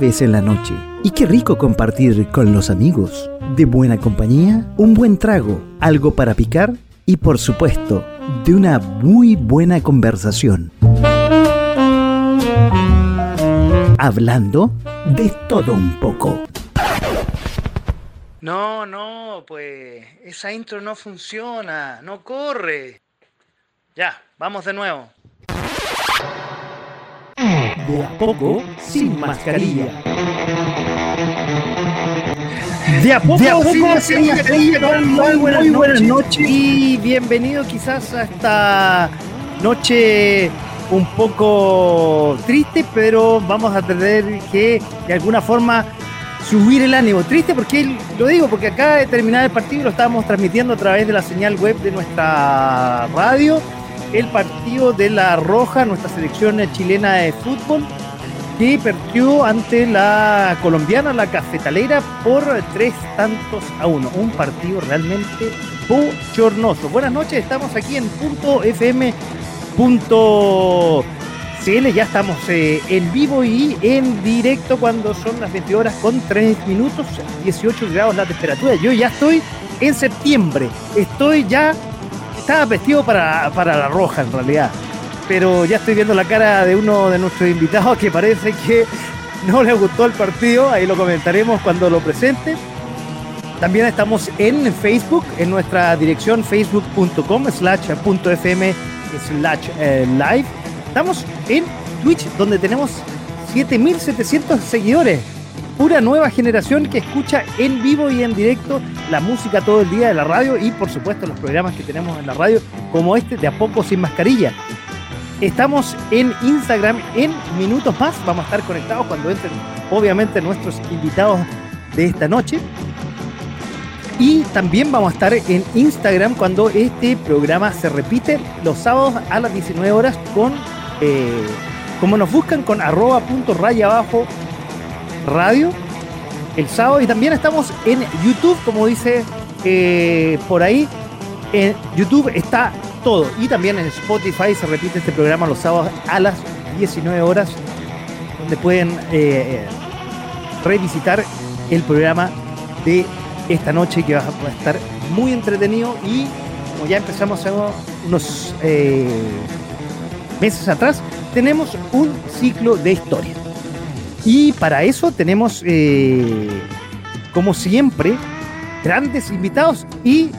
Es jueves en la noche y qué rico compartir con los amigos. De buena compañía, un buen trago, algo para picar y por supuesto, de una muy buena conversación. Hablando de todo un poco. No, no, pues esa intro no funciona, no corre. Ya, vamos de nuevo. De a poco, sin mascarilla. De a poco, sin mascarilla. Muy buenas, noches. Y bienvenido quizás a esta noche un poco triste, pero vamos a tener que de alguna forma subir el ánimo. Triste porque lo digo, porque acá de terminar el partido lo estábamos transmitiendo a través de la señal web de nuestra radio el partido de la Roja, nuestra selección chilena de fútbol, que perdió ante la colombiana, la cafetalera, por tres tantos a uno. Un partido realmente bochornoso. Buenas noches, estamos aquí en punto FM. CL, ya estamos eh, en vivo y en directo cuando son las 20 horas con 3 minutos, 18 grados la temperatura. Yo ya estoy en septiembre, estoy ya estaba vestido para, la roja en realidad. Pero ya estoy viendo la cara de uno de nuestros invitados que parece que no le gustó el partido. Ahí lo comentaremos cuando lo presente. También estamos en Facebook, en nuestra dirección facebook.com slash fm slash eh, live. Estamos en Twitch, donde tenemos 7700 seguidores pura nueva generación que escucha en vivo y en directo la música todo el día de la radio y por supuesto los programas que tenemos en la radio como este de a poco sin mascarilla. Estamos en Instagram en minutos más, vamos a estar conectados cuando entren obviamente nuestros invitados de esta noche. Y también vamos a estar en Instagram cuando este programa se repite los sábados a las 19 horas con, eh, como nos buscan, con arroba punto raya abajo radio el sábado y también estamos en YouTube, como dice eh, por ahí. En YouTube está todo y también en Spotify se repite este programa los sábados a las 19 horas, donde pueden eh, revisitar el programa de esta noche que va a estar muy entretenido y como ya empezamos hace unos eh, meses atrás, tenemos un ciclo de historia. Y para eso tenemos, eh, como siempre, grandes invitados y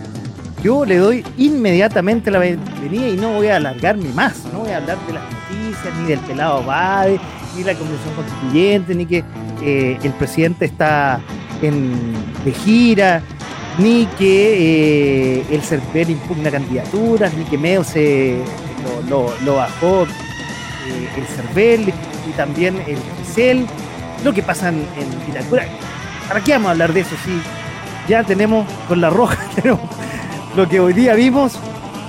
yo le doy inmediatamente la bienvenida y no voy a alargarme más, no voy a hablar de las noticias, ni del pelado Bade, ni la Convención Constituyente, ni que eh, el presidente está en, de gira, ni que eh, el CERVEL impugna candidaturas, ni que Meo se lo, bajó el CERVEL, y también el Gisel, lo que pasa en, Vitacura. ¿Para qué vamos a hablar de eso? Si ya tenemos con la roja, lo que hoy día vimos,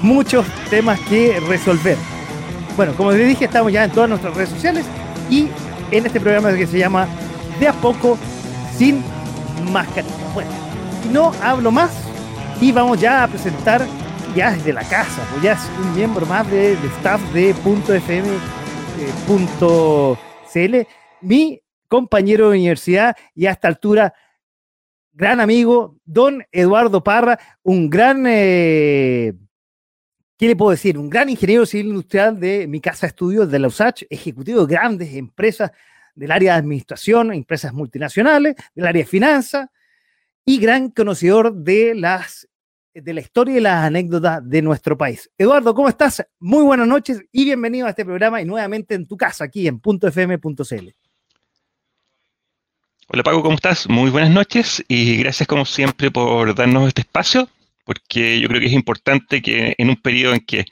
muchos temas que resolver. Bueno, como les dije, estamos ya en todas nuestras redes sociales y en este programa que se llama De a poco sin mascarilla. Bueno, no hablo más y vamos ya a presentar ya desde la casa, pues ya es un miembro más de, de staff de Punto FM .cl, mi compañero de universidad y a esta altura gran amigo, don Eduardo Parra, un gran, eh, ¿qué le puedo decir? Un gran ingeniero civil industrial de mi casa de estudios de la USACH, ejecutivo de grandes empresas del área de administración, empresas multinacionales, del área de finanzas y gran conocedor de las de la historia y las anécdotas de nuestro país. Eduardo, ¿cómo estás? Muy buenas noches y bienvenido a este programa y nuevamente en tu casa, aquí en .fm.cl. Hola Paco, ¿cómo estás? Muy buenas noches y gracias como siempre por darnos este espacio, porque yo creo que es importante que en un periodo en que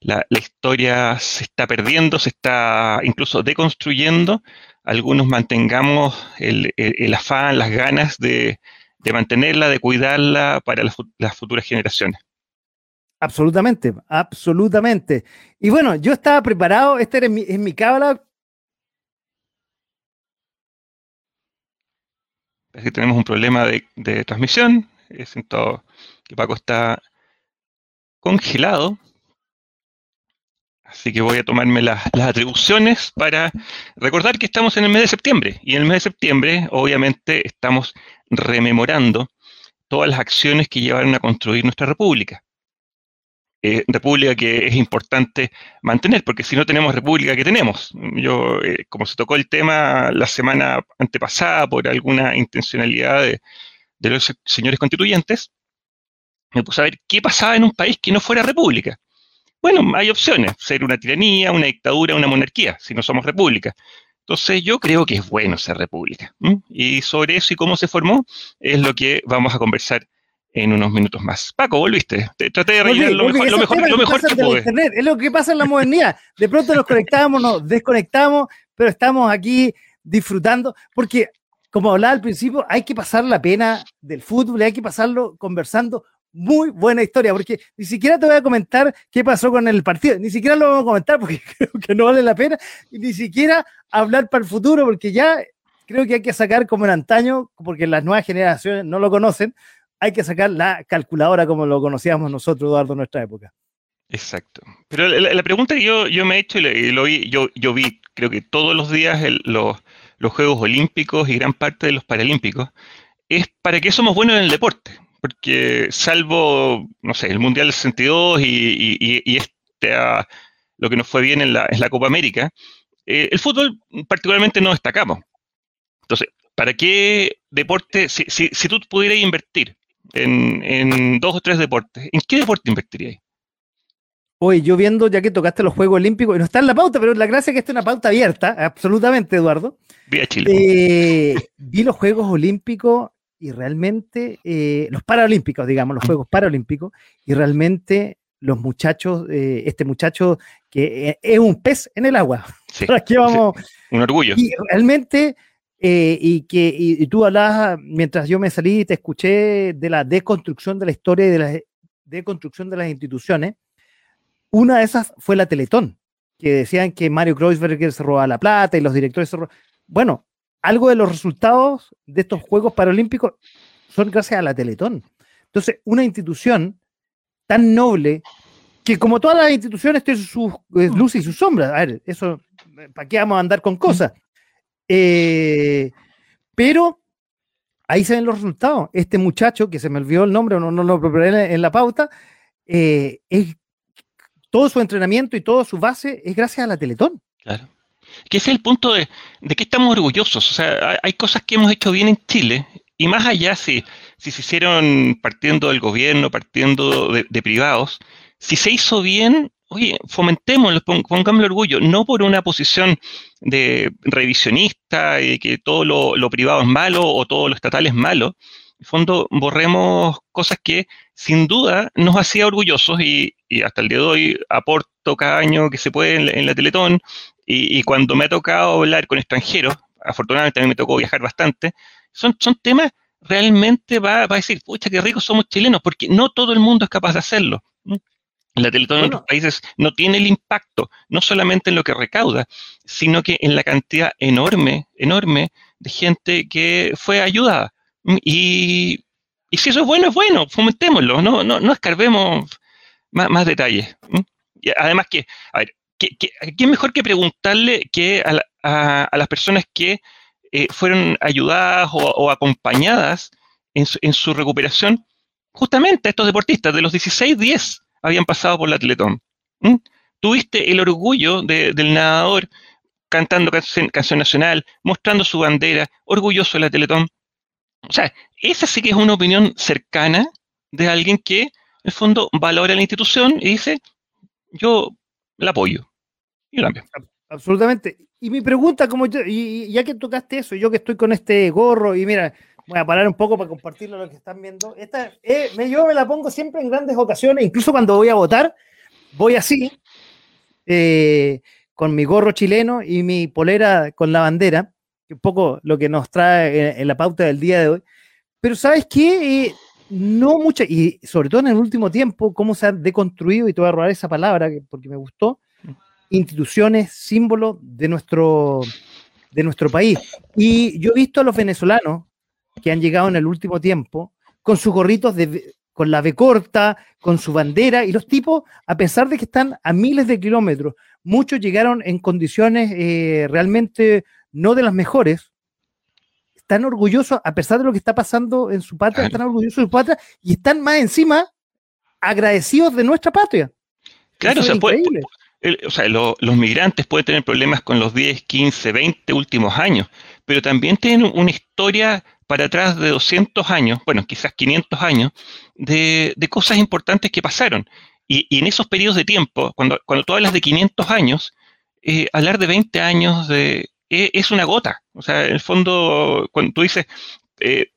la, historia se está perdiendo, se está incluso deconstruyendo, algunos mantengamos el afán, las ganas de, de mantenerla, de cuidarla para las, futuras generaciones. Absolutamente, absolutamente. Y bueno, yo estaba preparado, este es mi, es mi cábala. que tenemos un problema de, transmisión. Siento que Paco está congelado. Así que voy a tomarme las atribuciones para recordar que estamos en el mes de septiembre. Y en el mes de septiembre, obviamente, estamos rememorando todas las acciones que llevaron a construir nuestra república. Eh, república que es importante mantener, porque si no tenemos república, ¿qué tenemos? Yo, eh, como se tocó el tema la semana antepasada por alguna intencionalidad de, de los señores constituyentes, me puse a ver qué pasaba en un país que no fuera república. Bueno, hay opciones, ser una tiranía, una dictadura, una monarquía, si no somos república. Entonces yo creo que es bueno ser república. Y sobre eso y cómo se formó es lo que vamos a conversar en unos minutos más. Paco, volviste. traté de rellenar lo, mejor, lo mejor, lo mejor que pude. Internet. Es lo que pasa en la modernidad. De pronto nos conectamos, nos desconectamos, pero estamos aquí disfrutando, porque como hablaba al principio, hay que pasar la pena del fútbol, hay que pasarlo conversando. Muy buena historia, porque ni siquiera te voy a comentar qué pasó con el partido, ni siquiera lo vamos a comentar porque creo que no vale la pena, y ni siquiera hablar para el futuro, porque ya creo que hay que sacar como en antaño, porque las nuevas generaciones no lo conocen, hay que sacar la calculadora como lo conocíamos nosotros, Eduardo, en nuestra época. Exacto. Pero la, pregunta que yo, yo, me he hecho, y lo vi, yo, yo vi, creo que todos los días los, los Juegos Olímpicos y gran parte de los Paralímpicos, es para qué somos buenos en el deporte. Porque salvo, no sé, el Mundial del 62 y, y, y este, ah, lo que nos fue bien en la, en la Copa América, eh, el fútbol particularmente no destacamos. Entonces, ¿para qué deporte, si, si, si tú pudieras invertir en, dos o tres deportes, ¿en qué deporte invertiríais? Oye, yo viendo, ya que tocaste los Juegos Olímpicos, y no está en la pauta, pero la gracia es que esta es una pauta abierta, absolutamente, Eduardo. Vi a Chile. Eh, vi los Juegos Olímpicos y realmente, eh, los Paralímpicos, digamos, los Juegos Paralímpicos, y realmente los muchachos, eh, este muchacho que es un pez en el agua. Sí, Aquí vamos. un orgullo. Y realmente eh, y que y, tú hablabas, mientras yo me salí y te escuché de la deconstrucción de la historia y de la deconstrucción de las instituciones, una de esas fue la Teletón, que decían que Mario Kreuzberger se robaba la plata y los directores se robaban. Bueno, algo de los resultados de estos Juegos Paralímpicos son gracias a la Teletón. Entonces, una institución tan noble que como todas las instituciones tiene sus eh, luces y sus sombras. A ver, eso, ¿para qué vamos a andar con cosas? Eh, pero ahí se ven los resultados. Este muchacho, que se me olvidó el nombre, no, no lo preparé en la pauta, eh, es, todo su entrenamiento y toda su base es gracias a la Teletón. Claro. Que ese es el punto de, que estamos orgullosos. O sea, hay, cosas que hemos hecho bien en Chile y más allá si, si se hicieron partiendo del gobierno, partiendo de privados, si se hizo bien, oye, fomentémoslo, pongamos el orgullo, no por una posición de revisionista y que todo lo, privado es malo o todo lo estatal es malo. En el fondo, borremos cosas que sin duda nos hacía orgullosos y, hasta el día de hoy aporto cada año que se puede en la, Teletón y, cuando me ha tocado hablar con extranjeros, afortunadamente también me tocó viajar bastante, son, son temas realmente va, va a decir, pucha, qué ricos somos chilenos, porque no todo el mundo es capaz de hacerlo. La Teletón en otros países no tiene el impacto, no solamente en lo que recauda, sino que en la cantidad enorme, enorme de gente que fue ayudada. Y, si eso es bueno, es bueno, fomentémoslo, no, no, no escarbemos más, detalles. Y además que, a ver, ¿qué, mejor que preguntarle que a, las personas que eh, fueron ayudadas o, acompañadas en su, en su recuperación? Justamente a estos deportistas, de los 16, 10 habían pasado por la Teletón. Tuviste el orgullo del nadador cantando canción, nacional, mostrando su bandera, orgulloso de la Teletón. O sea, esa sí que es una opinión cercana de alguien que, en el fondo, valora la institución y dice, yo la apoyo. Y la Absolutamente. Y mi pregunta, como yo, y ya que tocaste eso, yo que estoy con este gorro, y mira, voy a parar un poco para compartirlo lo que están viendo. Esta, eh, yo me la pongo siempre en grandes ocasiones, incluso cuando voy a votar, voy así, eh, con mi gorro chileno y mi polera con la bandera, que un poco lo que nos trae en, la pauta del día de hoy. Pero ¿sabes qué? Eh, no mucha, y sobre todo en el último tiempo, cómo se ha deconstruido, y te voy a robar esa palabra porque me gustó, instituciones, símbolos de nuestro, de nuestro país. Y yo he visto a los venezolanos que han llegado en el último tiempo con sus gorritos de, con la B corta, con su bandera, y los tipos, a pesar de que están a miles de kilómetros, muchos llegaron en condiciones eh, realmente no de las mejores, están orgullosos, a pesar de lo que está pasando en su patria, están orgullosos de su patria y están más encima agradecidos de nuestra patria. Claro, o sea, o sea los migrantes pueden tener problemas con los 10, 15, 20 últimos años, pero también tienen una historia para atrás de 200 años, bueno, quizás 500 años, de, cosas importantes que pasaron. Y, en esos periodos de tiempo, cuando, cuando tú hablas de 500 años, eh, hablar de 20 años de, e, es una gota. O sea, en el fondo, cuando tú dices, eh,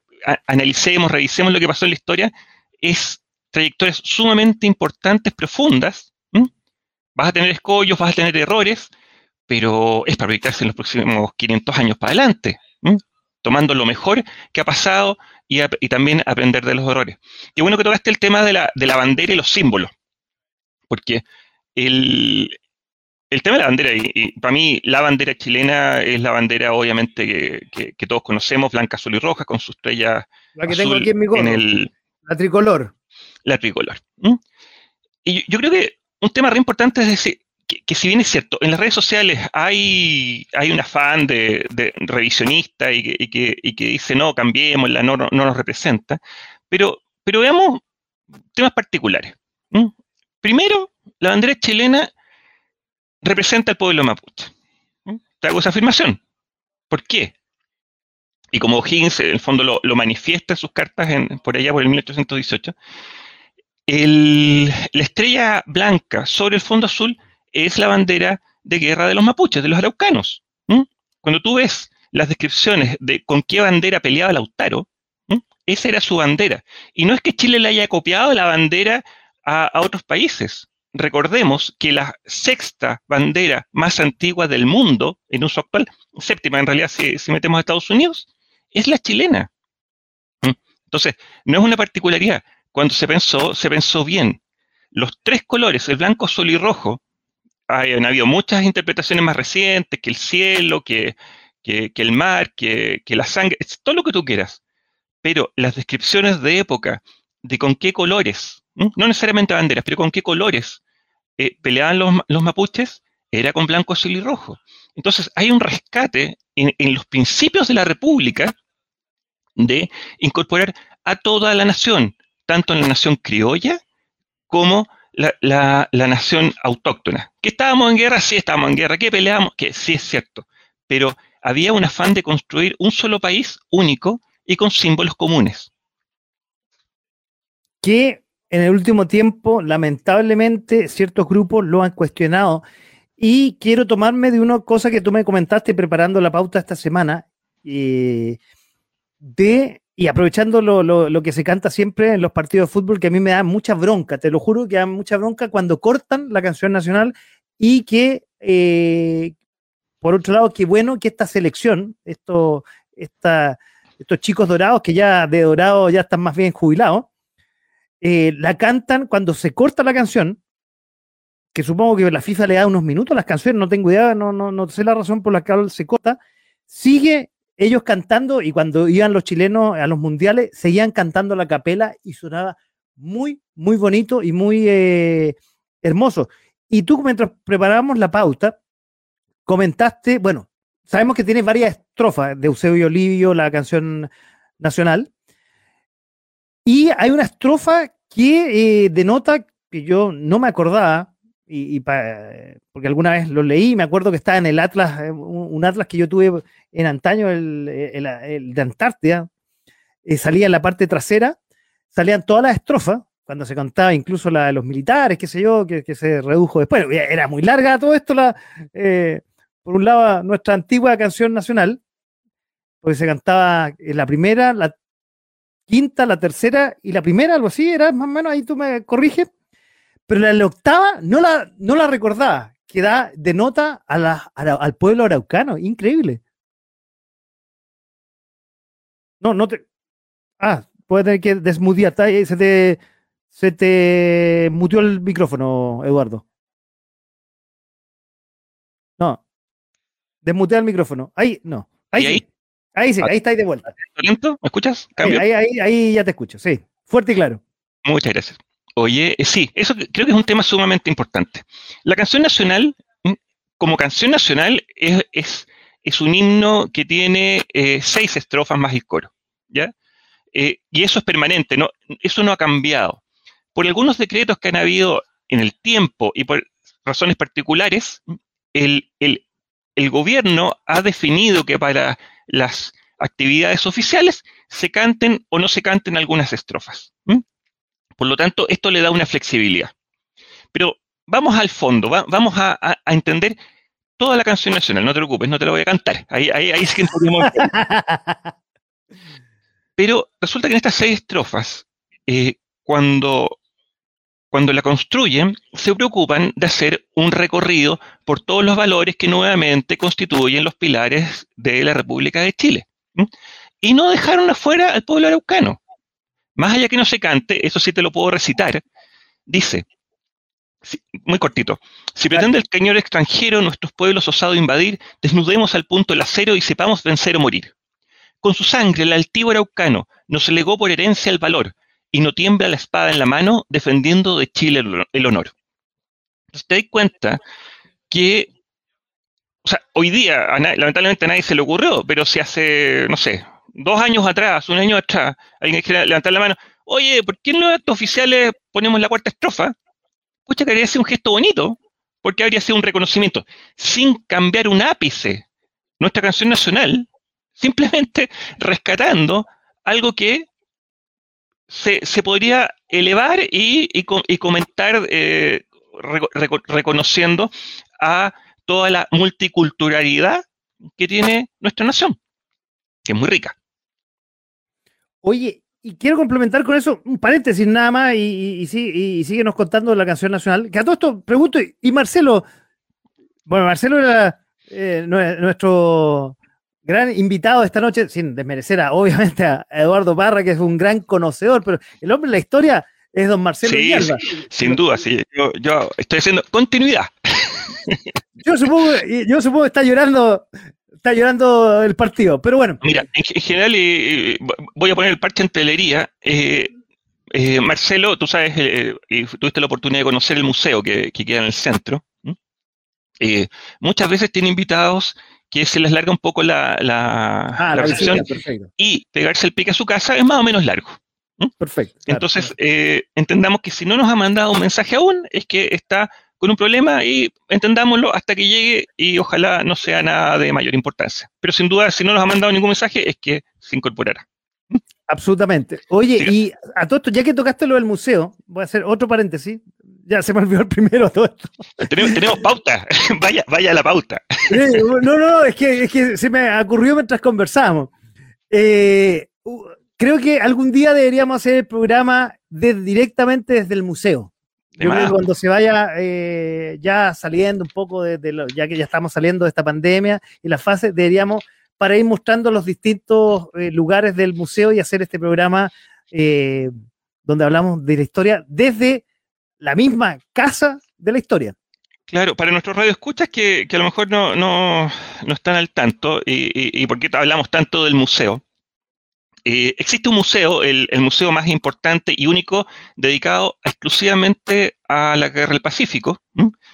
analicemos, revisemos lo que pasó en la historia, es trayectorias sumamente importantes, profundas. Vas a tener escollos, vas a tener errores, pero es para proyectarse en los próximos 500 años para adelante tomando lo mejor que ha pasado y, también aprender de los errores. Qué bueno que tocaste el tema de la, bandera y los símbolos, porque el, tema de la bandera, y, para mí la bandera chilena es la bandera obviamente que, todos conocemos, blanca, azul y roja, con su estrella la que tengo aquí en, mi el, la tricolor. La tricolor. Y yo, creo que un tema re importante es decir, que, si bien es cierto, en las redes sociales hay, hay un afán de, revisionista y que, y, que, dice, no, cambiémosla, no, no, nos representa, pero, pero veamos temas particulares. Primero, la bandera chilena representa al pueblo mapuche. Te hago esa afirmación. ¿Por qué? Y como Higgins en el fondo lo, manifiesta en sus cartas por allá por el 1818, la estrella blanca sobre el fondo azul es la bandera de guerra de los mapuches, de los araucanos. Cuando tú ves las descripciones de con qué bandera peleaba Lautaro, esa era su bandera. Y no es que Chile le haya copiado la bandera a, otros países. Recordemos que la sexta bandera más antigua del mundo, en uso actual, séptima en realidad si, si metemos a Estados Unidos, es la chilena. Entonces, no es una particularidad. Cuando se pensó, se pensó bien. Los tres colores, el blanco, azul y rojo, hay, han habido muchas interpretaciones más recientes, que el cielo, que, el mar, que, la sangre, todo lo que tú quieras. Pero las descripciones de época de con qué colores, no necesariamente banderas, pero con qué colores eh, peleaban los, mapuches, era con blanco, azul y rojo. Entonces hay un rescate en, en los principios de la República de incorporar a toda la nación, tanto en la nación criolla como la, nación autóctona. ¿Que estábamos en guerra? Sí, estábamos en guerra. ¿Que peleábamos? Que sí, es cierto. Pero había un afán de construir un solo país único y con símbolos comunes. Que en el último tiempo, lamentablemente, ciertos grupos lo han cuestionado. Y quiero tomarme de una cosa que tú me comentaste preparando la pauta esta semana, eh, de y aprovechando lo, que se canta siempre en los partidos de fútbol, que a mí me da mucha bronca, te lo juro que da mucha bronca cuando cortan la canción nacional y que, eh, por otro lado, qué bueno que esta selección, esto, estos chicos dorados, que ya de dorado ya están más bien jubilados, eh, la cantan cuando se corta la canción, que supongo que la FIFA le da unos minutos a las canciones, no tengo idea, no, no, no sé la razón por la que se corta, sigue ellos cantando y cuando iban los chilenos a los mundiales, seguían cantando la capela y sonaba muy, muy bonito y muy eh, hermoso. Y tú, mientras preparábamos la pauta, comentaste, bueno, sabemos que tiene varias estrofas de Eusebio Olivio, la canción nacional, y hay una estrofa que eh, denota que yo no me acordaba, y, porque alguna vez lo leí, me acuerdo que estaba en el Atlas, eh, un, Atlas que yo tuve en antaño, el, de Antártida, eh, salía en la parte trasera, salían todas las estrofas, cuando se cantaba incluso la de los militares, qué sé yo, que, se redujo después. Era muy larga todo esto, la, eh, por un lado, nuestra antigua canción nacional, porque se cantaba la primera, la quinta, la tercera y la primera, algo así, era más o menos, ahí tú me corriges pero la, octava no la, no la recordaba, que da, denota a la, al pueblo araucano, increíble. No, no te. Ah, puede tener que desmutear. Se te, se te mutió el micrófono, Eduardo. No. Desmutea el micrófono. Ahí, no. Ahí, ahí? Ahí sí, ahí está ahí de vuelta. ¿Me escuchas? Ahí, ahí, ahí, ya te escucho, sí. Fuerte y claro. Muchas gracias. Oye, eh, sí, eso creo que es un tema sumamente importante. La canción nacional, mm, como canción nacional, es, un himno que tiene eh, seis estrofas más el coro, ¿ya? Eh, y eso es permanente, ¿no? eso no ha cambiado. Por algunos decretos que han habido en el tiempo y por razones particulares, el gobierno ha definido que para las actividades oficiales se canten o no se canten algunas estrofas. Por lo tanto, esto le da una flexibilidad. Pero vamos al fondo, vamos a, entender toda la canción nacional, no te preocupes, no te la voy a cantar. Ahí, ahí, ahí que Pero resulta que en estas seis estrofas, eh, cuando, cuando la construyen, se preocupan de hacer un recorrido por todos los valores que nuevamente constituyen los pilares de la República de Chile. Y no dejaron afuera al pueblo araucano. Más allá que no se cante, eso sí te lo puedo recitar, dice, muy cortito, si pretende el cañón extranjero nuestros pueblos osado invadir, desnudemos al punto el acero y sepamos vencer o morir. Con su sangre el altivo araucano nos legó por herencia el valor, y no tiembla la espada en la mano defendiendo de Chile el honor. Entonces te das cuenta que, o sea, hoy día, lamentablemente a nadie se le ocurrió, pero si hace, no sé, dos años atrás, un año atrás, alguien quiere levantar la mano, oye, ¿por qué en los oficiales ponemos la cuarta estrofa? Pucha, que habría sido un gesto bonito, porque habría sido un reconocimiento, sin cambiar un ápice nuestra canción nacional, simplemente rescatando algo que se, podría elevar y, comentar eh, reconociendo a toda la multiculturalidad que tiene nuestra nación, que es muy rica. Oye, y quiero complementar con eso un paréntesis nada más y, y, síguenos contando la canción nacional. Que a todo esto pregunto, y Marcelo, bueno, Marcelo era eh, nuestro gran invitado esta noche, sin desmerecer a, obviamente a Eduardo Parra, que es un gran conocedor, pero el hombre de la historia es don Marcelo sí, sin duda, sí. Yo, estoy haciendo continuidad. Yo supongo, yo supongo que está llorando está llorando el partido, pero bueno. Mira, en, general, voy a poner el parche en telería. Eh, eh, Marcelo, tú sabes, eh, tuviste la oportunidad de conocer el museo que, queda en el centro. muchas veces tiene invitados que se les larga un poco la, la, ah, la, y pegarse el pique a su casa es más o menos largo. Perfecto. Entonces, entendamos que si no nos ha mandado un mensaje aún, es que está con un problema y entendámoslo hasta que llegue y ojalá no sea nada de mayor importancia. Pero sin duda, si no nos ha mandado ningún mensaje, es que se incorporará. Absolutamente. Oye, y a todo esto, ya que tocaste lo del museo, voy a hacer otro paréntesis. Ya se me olvidó el primero todo esto. Tenemos, pauta. vaya, vaya la pauta. no, no, es que, es que se me ocurrió mientras conversábamos. Eh, creo que algún día deberíamos hacer el programa directamente desde el museo. Yo creo que cuando se vaya eh, ya saliendo un poco de, lo, ya que ya estamos saliendo de esta pandemia y la fase, deberíamos para ir mostrando los distintos eh, lugares del museo y hacer este programa eh, donde hablamos de la historia desde la misma casa de la historia. Claro, para nuestros radioescuchas que, que a lo mejor no, no, no están al tanto y, y, y por qué hablamos tanto del museo. Eh, existe un museo, el, museo más importante y único, dedicado exclusivamente a la Guerra del Pacífico,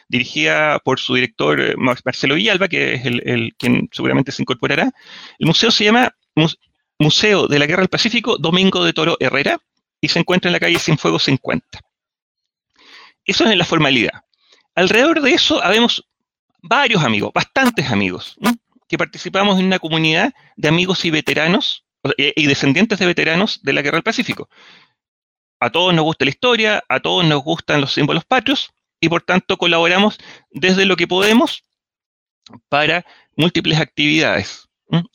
dirigida por su director eh, Marcelo Villalba, que es el, quien seguramente se incorporará. El museo se llama Museo de la Guerra del Pacífico Domingo de Toro Herrera y se encuentra en la calle Cienfuegos 50. Eso es en la formalidad. Alrededor de eso habemos varios amigos, bastantes amigos, que participamos en una comunidad de amigos y veteranos y descendientes de veteranos de la Guerra del Pacífico. A todos nos gusta la historia, a todos nos gustan los símbolos patrios y por tanto colaboramos desde lo que podemos para múltiples actividades.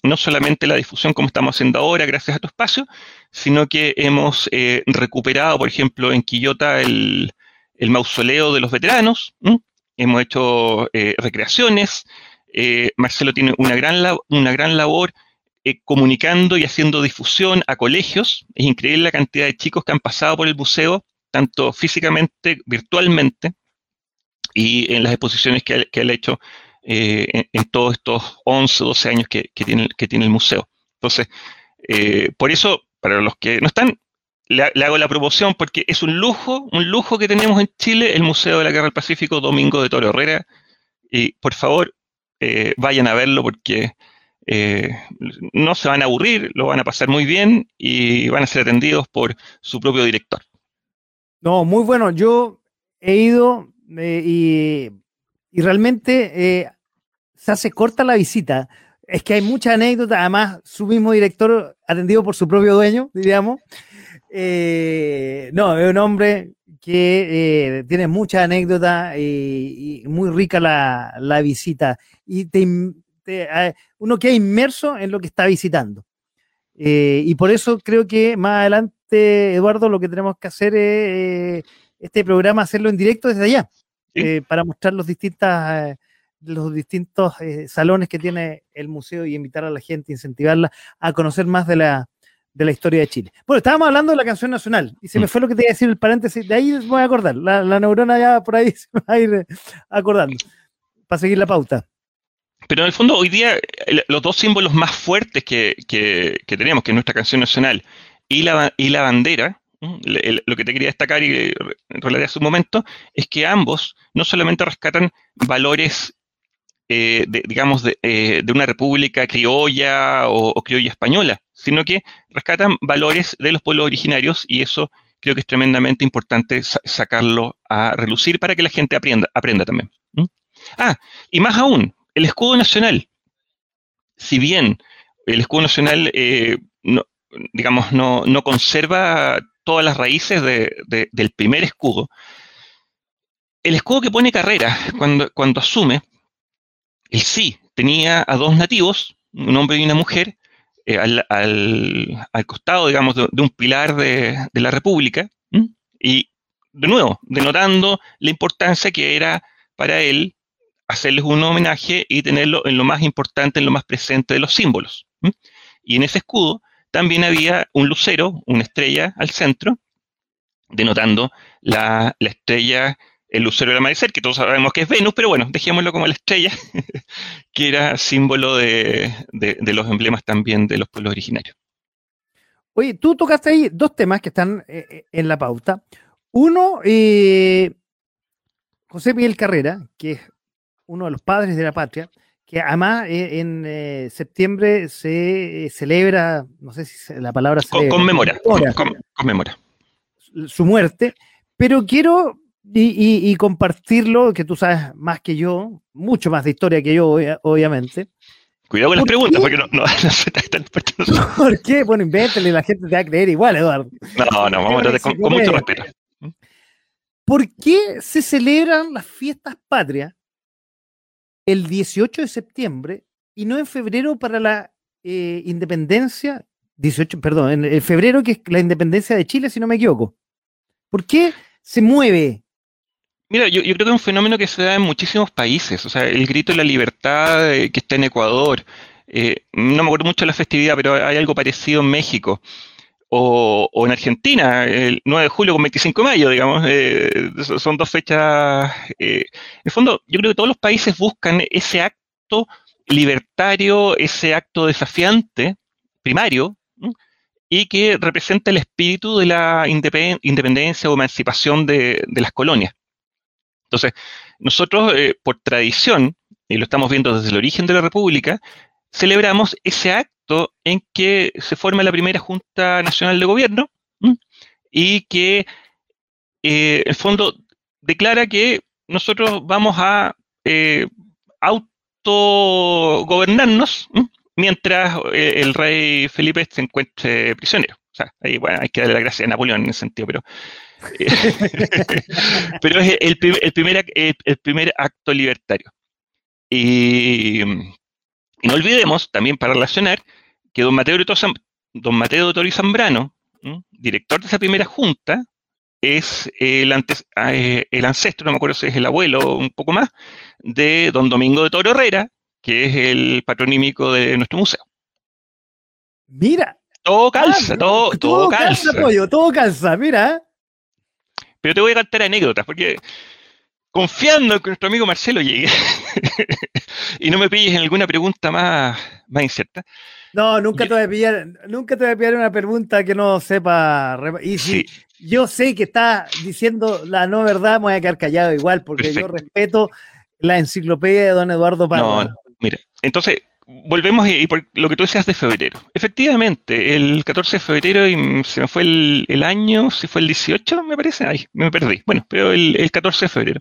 No solamente la difusión como estamos haciendo ahora gracias a tu espacio, sino que hemos eh, recuperado, por ejemplo, en Quillota el, mausoleo de los veteranos, hemos hecho eh, recreaciones, eh, Marcelo tiene una gran, una gran labor eh, comunicando y haciendo difusión a colegios. Es increíble la cantidad de chicos que han pasado por el museo, tanto físicamente, virtualmente, y en las exposiciones que, él ha hecho eh, en, todos estos 11, 12 años que, tiene, el museo. Entonces, eh, por eso, para los que no están, le, hago la promoción porque es un lujo, un lujo que tenemos en Chile, el Museo de la Guerra del Pacífico Domingo de Toro Herrera. Y por favor, vayan a verlo porque eh, no se van a aburrir, lo van a pasar muy bien y van a ser atendidos por su propio director. No, muy bueno. Yo he ido eh, y, y, realmente se hace corta la visita. Es que hay muchas anécdotas, además su mismo director atendido por su propio dueño, diríamos. Eh, no, es un hombre que eh, tiene muchas anécdotas y, muy rica la, visita. Y te, uno queda inmerso en lo que está visitando. Eh, y por eso creo que más adelante, Eduardo, lo que tenemos que hacer es este programa, hacerlo en directo desde allá, para mostrar los distintas los distintos eh, salones que tiene el museo y invitar a la gente, incentivarla a conocer más de la, de la historia de Chile. Bueno, estábamos hablando de la canción nacional y se me mm. fue lo que te iba a decir el paréntesis, de ahí voy a acordar, la, neurona ya por ahí se va a ir acordando para seguir la pauta. Pero en el fondo, hoy día, los dos símbolos más fuertes que, que, tenemos, que es nuestra canción nacional y la, y la bandera, lo que te quería destacar y relatar hace un momento, es que ambos no solamente rescatan valores eh, de, digamos, eh, de, una república criolla o, criolla española, sino que rescatan valores de los pueblos originarios y eso creo que es tremendamente importante sacarlo a relucir para que la gente aprenda, aprenda también. Ah, y más aún, el escudo nacional. Si bien el escudo nacional, eh, no, digamos, no, conserva todas las raíces del primer escudo, el escudo que pone Carrera cuando, asume él sí tenía a dos nativos, un hombre y una mujer, eh, al, costado, digamos, de, un pilar de, la República, y de nuevo, denotando la importancia que era para él hacerles un homenaje y tenerlo en lo más importante, en lo más presente de los símbolos. Y en ese escudo también había un lucero, una estrella al centro, denotando la, la estrella el lucero del amanecer, que todos sabemos que es Venus, pero bueno, dejémoslo como la estrella, que era símbolo de, los emblemas también de los pueblos originarios. Oye, tú tocaste ahí dos temas que están eh, eh, en la pauta. Uno, eh, José Miguel Carrera, que es uno de los padres de la patria, que además en septiembre se celebra, no sé si la palabra se conmemora, conmemora su muerte, pero quiero y, compartirlo, que tú sabes más que yo, mucho más de historia que yo, obviamente. Cuidado con las preguntas, porque no, no, no ¿Por qué? Bueno, invéntale, la gente te va a creer igual, Eduardo. No, no, vamos a tratar con, mucho respeto. ¿Por qué se celebran las fiestas patrias el 18 de septiembre y no en febrero para la eh, independencia? 18, perdón, en, febrero que es la independencia de Chile, si no me equivoco. ¿Por qué se mueve Mira, yo, creo que es un fenómeno que se da en muchísimos países. O sea, el grito de la libertad eh, que está en Ecuador. Eh, no me acuerdo mucho de la festividad, pero hay algo parecido en México. O, en Argentina, el 9 de julio con 25 de mayo, digamos. Eh, son dos fechas. en el fondo, yo creo que todos los países buscan ese acto libertario, ese acto desafiante, primario, y que representa el espíritu de la independencia o emancipación de las colonias. Entonces, nosotros, eh, por tradición, y lo estamos viendo desde el origen de la República, celebramos ese acto en que se forma la primera Junta Nacional de Gobierno y que, eh, el fondo, declara que nosotros vamos a eh, autogobernarnos mientras el rey Felipe se encuentre prisionero. O sea, ahí bueno, hay que darle la gracia a Napoleón en ese sentido, pero Pero es el, primer, el, primer acto libertario. Y, no olvidemos, también para relacionar, que don Mateo, don Mateo Toro y Zambrano, director de esa primera junta, es el, antes, eh, el ancestro, no me acuerdo si es el abuelo un poco más, de don Domingo de Toro Herrera, que es el patronímico de nuestro museo. Mira. Todo calza, todo, todo, calza. todo calza, mira. Pero te voy a contar anécdotas, porque confiando en que nuestro amigo Marcelo llegue y no me pilles en alguna pregunta más, más incierta. No, nunca te voy a pillar, nunca te voy a pillar una pregunta que no sepa. Y si yo sé que está diciendo la no verdad, me voy a quedar callado igual, porque yo respeto la enciclopedia de don Eduardo Parra. No, mira, entonces volvemos y, por lo que tú decías de febrero. Efectivamente, el 14 de febrero, y se me fue el, año, si fue el 18, me parece, ay, me perdí. Bueno, pero el, 14 de febrero.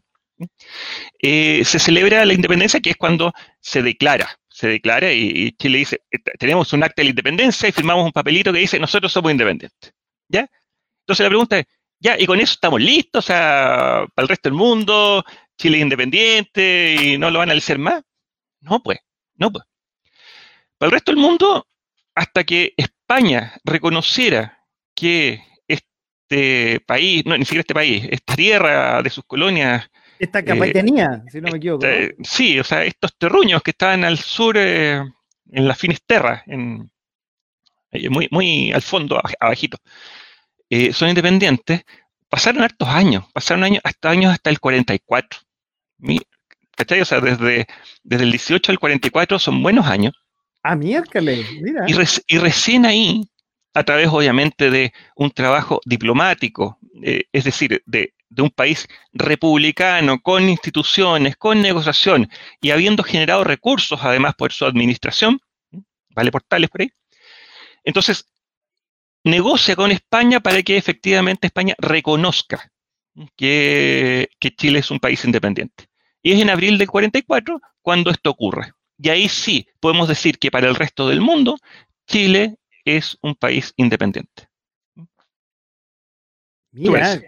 Eh, se celebra la independencia, que es cuando se declara, se declara y, Chile dice, tenemos un acta de la independencia y firmamos un papelito que dice, nosotros somos independientes. ¿Ya? Entonces la pregunta es, ¿ya? ¿Y con eso estamos listos? O sea, para el resto del mundo, Chile es independiente y no lo van a hacer más. No, pues, no, pues. Para el resto del mundo, hasta que España reconociera que este país, no, ni siquiera este país, esta tierra de sus colonias. Esta capitanía, eh, si no me equivoco. Este, sí, o sea, estos terruños que estaban al sur, eh, en la Finisterra, en, eh, muy, muy al fondo, abajito, son independientes. Pasaron hartos años, pasaron años, hasta años hasta el 44. ¿Cachai? O sea, desde, desde el 18 al 44 son buenos años. Ah, miércoles, mira. Y, recién ahí, a través obviamente de un trabajo diplomático, eh, es decir, de, un país republicano, con instituciones, con negociación y habiendo generado recursos además por su administración, vale portales por ahí, entonces negocia con España para que efectivamente España reconozca que, que Chile es un país independiente. Y es en abril del 44 cuando esto ocurre. Y ahí sí podemos decir que para el resto del mundo, Chile es un país independiente. Mira,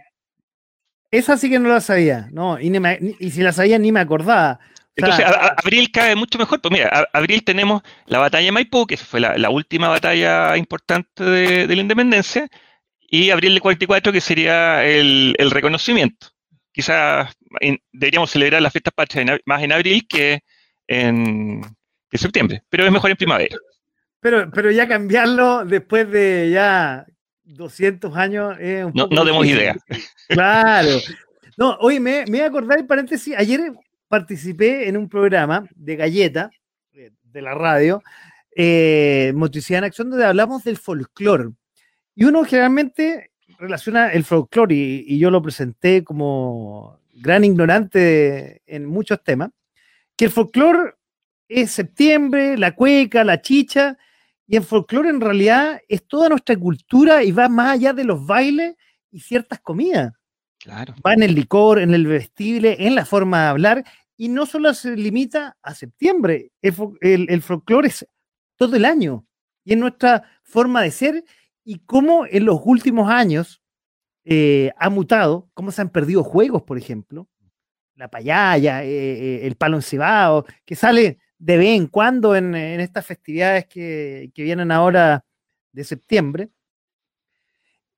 esa sí que no la sabía, no, y, si la sabía ni me acordaba. Entonces, abril cae mucho mejor. Pues mira, abril tenemos la batalla de Maipú, que fue la, última batalla importante de, la independencia, y abril del 44, que sería el, reconocimiento. Quizás deberíamos celebrar las fiestas patrias más en abril que, en, septiembre, pero es mejor en primavera. Pero, pero ya cambiarlo después de ya 200 años es un no, No demos idea. Claro. No, oye, me, me voy a acordar, en paréntesis, ayer participé en un programa de galleta eh, de la radio, eh, Motricidad en Acción, donde hablamos del folclore. Y uno generalmente relaciona el folclore, y, y, yo lo presenté como gran ignorante en muchos temas, que el folclore es septiembre, la cueca, la chicha, y el folclore en realidad es toda nuestra cultura y va más allá de los bailes y ciertas comidas. Claro. Va en el licor, en el vestible, en la forma de hablar, y no solo se limita a septiembre, el, folclore es todo el año, y en nuestra forma de ser, y cómo en los últimos años eh, ha mutado, cómo se han perdido juegos, por ejemplo, la payaya, eh, eh, el palo encebado, que sale de vez en cuando en, estas festividades que, vienen ahora de septiembre.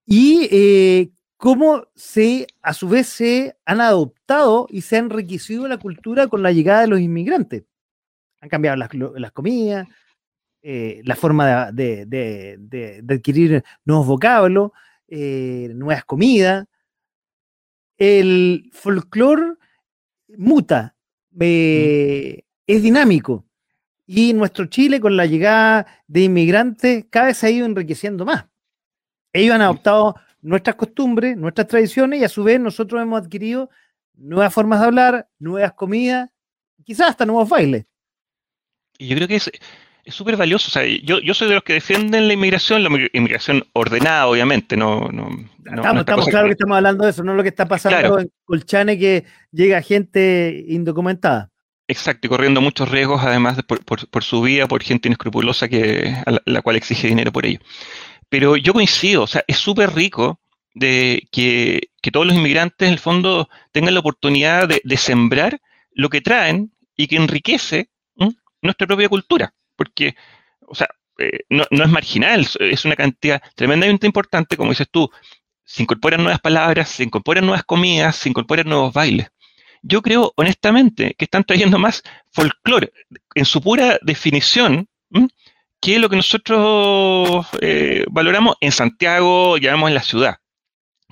Y eh, cómo se, a su vez, se han adoptado y se ha enriquecido la cultura con la llegada de los inmigrantes. Han cambiado las, comidas, la forma de, adquirir nuevos vocablos, nuevas comidas. El folclore muta, eh, es dinámico. Y nuestro Chile, con la llegada de inmigrantes, cada vez se ha ido enriqueciendo más. Ellos han adoptado nuestras costumbres, nuestras tradiciones, y a su vez nosotros hemos adquirido nuevas formas de hablar, nuevas comidas, quizás hasta nuevos bailes. Y yo creo que es, es súper valioso. O sea, yo, yo soy de los que defienden la inmigración, la inmigración ordenada, obviamente. No, no, estamos, claro que estamos hablando de eso, no lo que está pasando en Colchane, que llega gente indocumentada. Exacto, y corriendo muchos riesgos, además, por, por, su vida, por gente inescrupulosa que, la, cual exige dinero por ello. Pero yo coincido, o sea, es súper rico de que, que, todos los inmigrantes, en el fondo, tengan la oportunidad de, sembrar lo que traen y que enriquece nuestra propia cultura porque, o sea, eh, no, es marginal, es una cantidad tremendamente importante, como dices tú, se incorporan nuevas palabras, se incorporan nuevas comidas, se incorporan nuevos bailes. Yo creo, honestamente, que están trayendo más folclore en su pura definición que lo que nosotros eh, valoramos en Santiago, llamamos en la ciudad.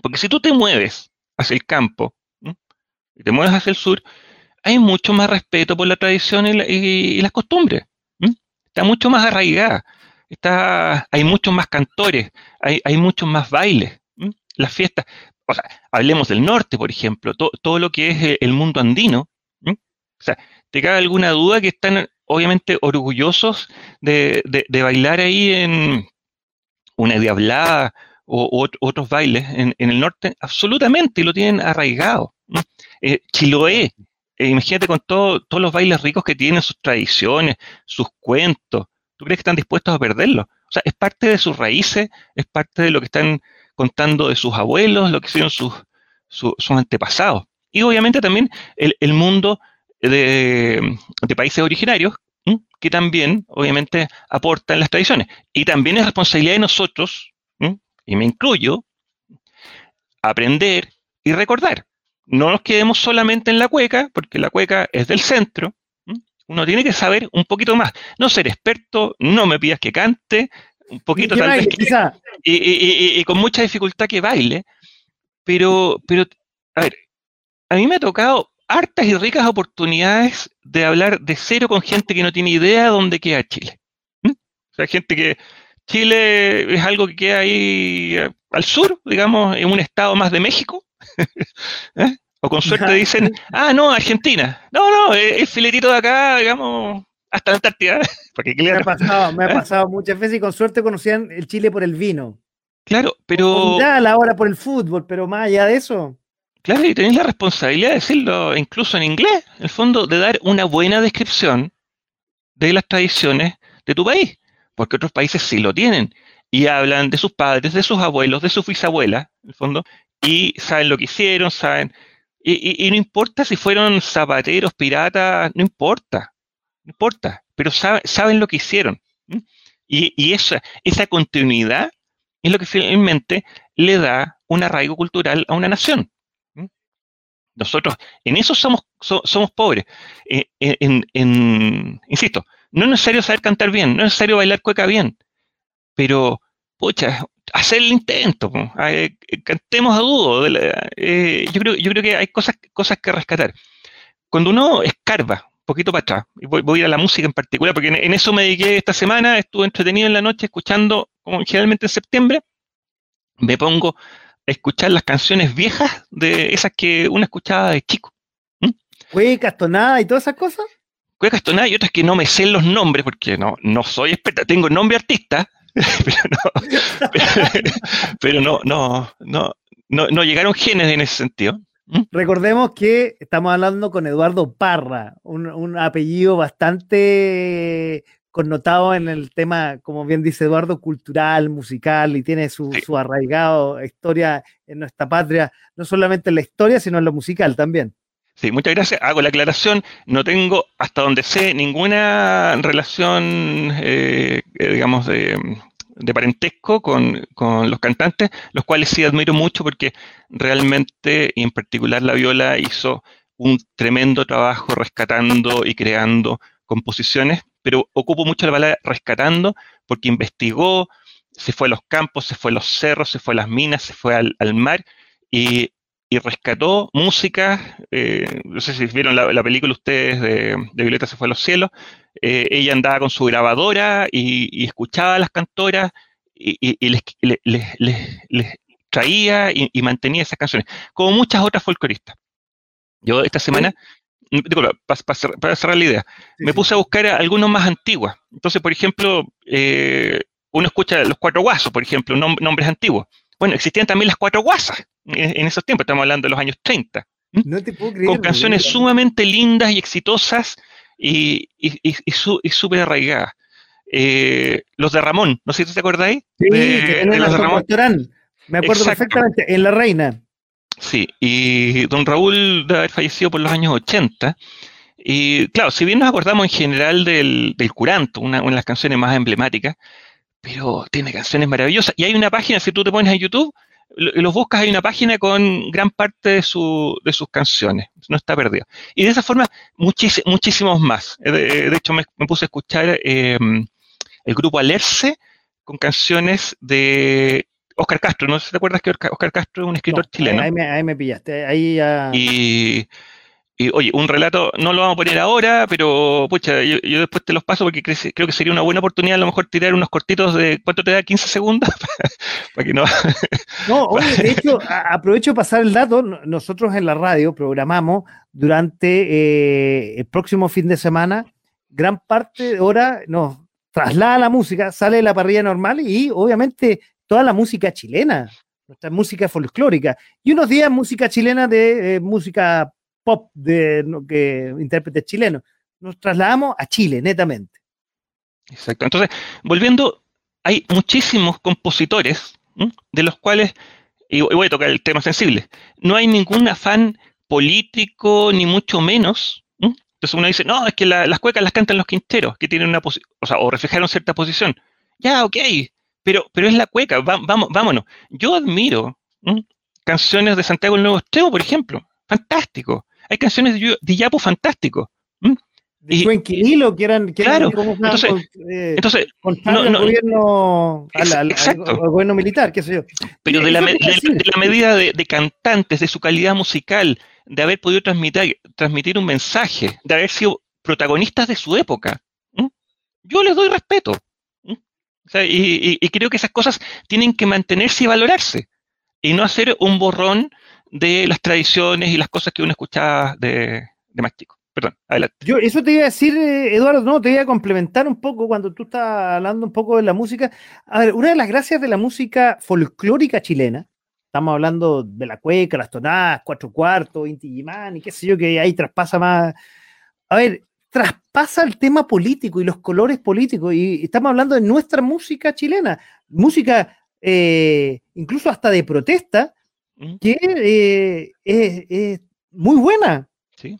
Porque si tú te mueves hacia el campo, y te mueves hacia el sur, hay mucho más respeto por la tradición y, las costumbres. Está mucho más arraigada. Está, hay muchos más cantores, hay, hay muchos más bailes. Las fiestas, o sea, hablemos del norte, por ejemplo, todo lo que es el mundo andino. O sea, ¿te cabe alguna duda que están obviamente orgullosos de, bailar ahí en una diablada o, otros bailes en, el norte? Absolutamente, y lo tienen arraigado. Eh, Chiloé, eh, imagínate con todos los bailes ricos que tienen, sus tradiciones, sus cuentos. ¿Tú crees que están dispuestos a perderlo? O sea, es parte de sus raíces, es parte de lo que están contando de sus abuelos, lo que hicieron sus, antepasados. Y obviamente también el, mundo de, países originarios, que también, obviamente, aportan las tradiciones. Y también es responsabilidad de nosotros, y me incluyo, aprender y recordar no nos quedemos solamente en la cueca, porque la cueca es del centro. Uno tiene que saber un poquito más. No ser experto, no me pidas que cante, un poquito tal vez. y, con mucha dificultad que baile. Pero, pero, a ver, a mí me ha tocado hartas y ricas oportunidades de hablar de cero con gente que no tiene idea de dónde queda Chile. O sea, gente que Chile es algo que queda ahí eh, al sur, digamos, en un estado más de México. ¿Eh? O con suerte dicen, ah, no, Argentina. No, no, el filetito de acá, digamos, hasta la Antártida. me, ha pasado, me ha ¿Eh? pasado muchas veces y con suerte conocían el Chile por el vino. Claro, pero. ya a la hora por el fútbol, pero más allá de eso. Claro, y tenéis la responsabilidad de decirlo incluso en inglés, en el fondo, de dar una buena descripción de las tradiciones de tu país, porque otros países sí lo tienen y hablan de sus padres, de sus abuelos, de sus bisabuelas, en el fondo, y saben lo que hicieron, saben. Y, no importa si fueron zapateros, piratas, no importa, importa, pero saben lo que hicieron. Y, esa, esa continuidad es lo que finalmente le da un arraigo cultural a una nación. Nosotros en eso somos, somos pobres. Eh, en, insisto, no es necesario saber cantar bien, no es necesario bailar cueca bien, pero, pucha, hacer el intento, eh, cantemos a dudo. Eh, yo, creo, yo creo que hay cosas, cosas que rescatar. Cuando uno escarba poquito para atrás, y voy, a ir a la música en particular, porque en, eso me dediqué esta semana, estuve entretenido en la noche escuchando, como generalmente en septiembre, me pongo a escuchar las canciones viejas de esas que uno escuchaba de chico. ¿Cuecas, tonada y todas esas cosas? Cuecas, tonada y otras que no me sé los nombres, porque no, no soy experta, tengo nombre artista, pero no, no, no, no, no, llegaron genes en ese sentido. ¿Mm? Recordemos que estamos hablando con Eduardo Parra, un, apellido bastante connotado en el tema, como bien dice Eduardo, cultural, musical, y tiene su, su, arraigado historia en nuestra patria, no solamente en la historia, sino en lo musical también. Sí, muchas gracias. Hago la aclaración. No tengo, hasta donde sé, ninguna relación, eh, digamos, de, parentesco con, los cantantes, los cuales sí admiro mucho porque realmente, y en particular la viola, hizo un tremendo trabajo rescatando y creando composiciones, pero ocupo mucho la palabra rescatando porque investigó, se fue a los campos, se fue a los cerros, se fue a las minas, se fue al, al mar y y rescató música, eh, no sé si vieron la, película ustedes de, Violeta se fue a los cielos, eh, ella andaba con su grabadora y, escuchaba a las cantoras y, les, traía y, mantenía esas canciones, como muchas otras folcloristas. Yo esta semana, mm, para, cerrar la idea, me puse a buscar algunos más antiguas. Entonces, por ejemplo, eh, uno escucha los cuatro guasos, por ejemplo, nombres antiguos. Bueno, existían también las cuatro guasas en, esos tiempos, estamos hablando de los años 30. No te puedo creer, con canciones sumamente lindas y exitosas y, súper arraigadas. Eh, los de Ramón, no sé si te acordáis. Sí, de, los de Ramón. Me acuerdo perfectamente, en La Reina. Sí, y don Raúl de haber fallecido por los años 80. Y claro, si bien nos acordamos en general del, del Curanto, una, una de las canciones más emblemáticas, pero tiene canciones maravillosas. Y hay una página, si tú te pones a YouTube, los buscas, hay una página con gran parte de, su, de sus canciones, no está perdido. Y de esa forma, muchísimos más. Eh, de, hecho, me, puse a escuchar em, el grupo Alerce con canciones de Oscar Castro, no sé si te acuerdas que Oscar Castro es un escritor chileno. Ahí, me, pillaste, ahí ya... Y, oye, un relato, no lo vamos a poner ahora, pero pucha, yo, después te los paso porque creo que sería una buena oportunidad a lo mejor tirar unos cortitos de, ¿cuánto te da? 15 segundos, para que no... no, oye, de hecho, aprovecho de pasar el dato, nosotros en la radio programamos durante eh, el próximo fin de semana, gran parte de hora nos traslada la música, sale de la parrilla normal y obviamente toda la música chilena, nuestra música folclórica, y unos días música chilena de eh, música pop de que intérpretes chilenos. Nos trasladamos a Chile, netamente. Exacto. Entonces, volviendo, hay muchísimos compositores de los cuales, y voy a tocar el tema sensible, no hay ningún afán político, ni mucho menos. Entonces uno dice, no, es que las cuecas las cantan los quinteros, que tienen una posición, o sea, o reflejaron cierta posición. Ya, ok, pero, pero es la cueca, vamos, vámonos. Yo admiro canciones de Santiago el Nuevo Extremo, por ejemplo, fantástico. Hay canciones de, de Yapo fantástico. De y, Quirilo, que eran, que claro, entonces, eh, entonces no, no, gobierno, al, gobierno militar, qué sé yo. Pero de la, de, la, medida de, cantantes, de su calidad musical, de haber podido transmitir, transmitir un mensaje, de haber sido protagonistas de su época, yo les doy respeto y, creo que esas cosas tienen que mantenerse y valorarse, y no hacer un borrón de las tradiciones y las cosas que uno escuchaba de, más chico. Perdón, adelante. Yo eso te iba a decir, eh, Eduardo, no, te iba a complementar un poco cuando tú estás hablando un poco de la música. A ver, una de las gracias de la música folclórica chilena, estamos hablando de la cueca, las tonadas, cuatro cuartos, Inti y qué sé yo, que ahí traspasa más. A ver, traspasa el tema político y los colores políticos. Y estamos hablando de nuestra música chilena, música eh, incluso hasta de protesta, que eh, es, muy buena. Sí.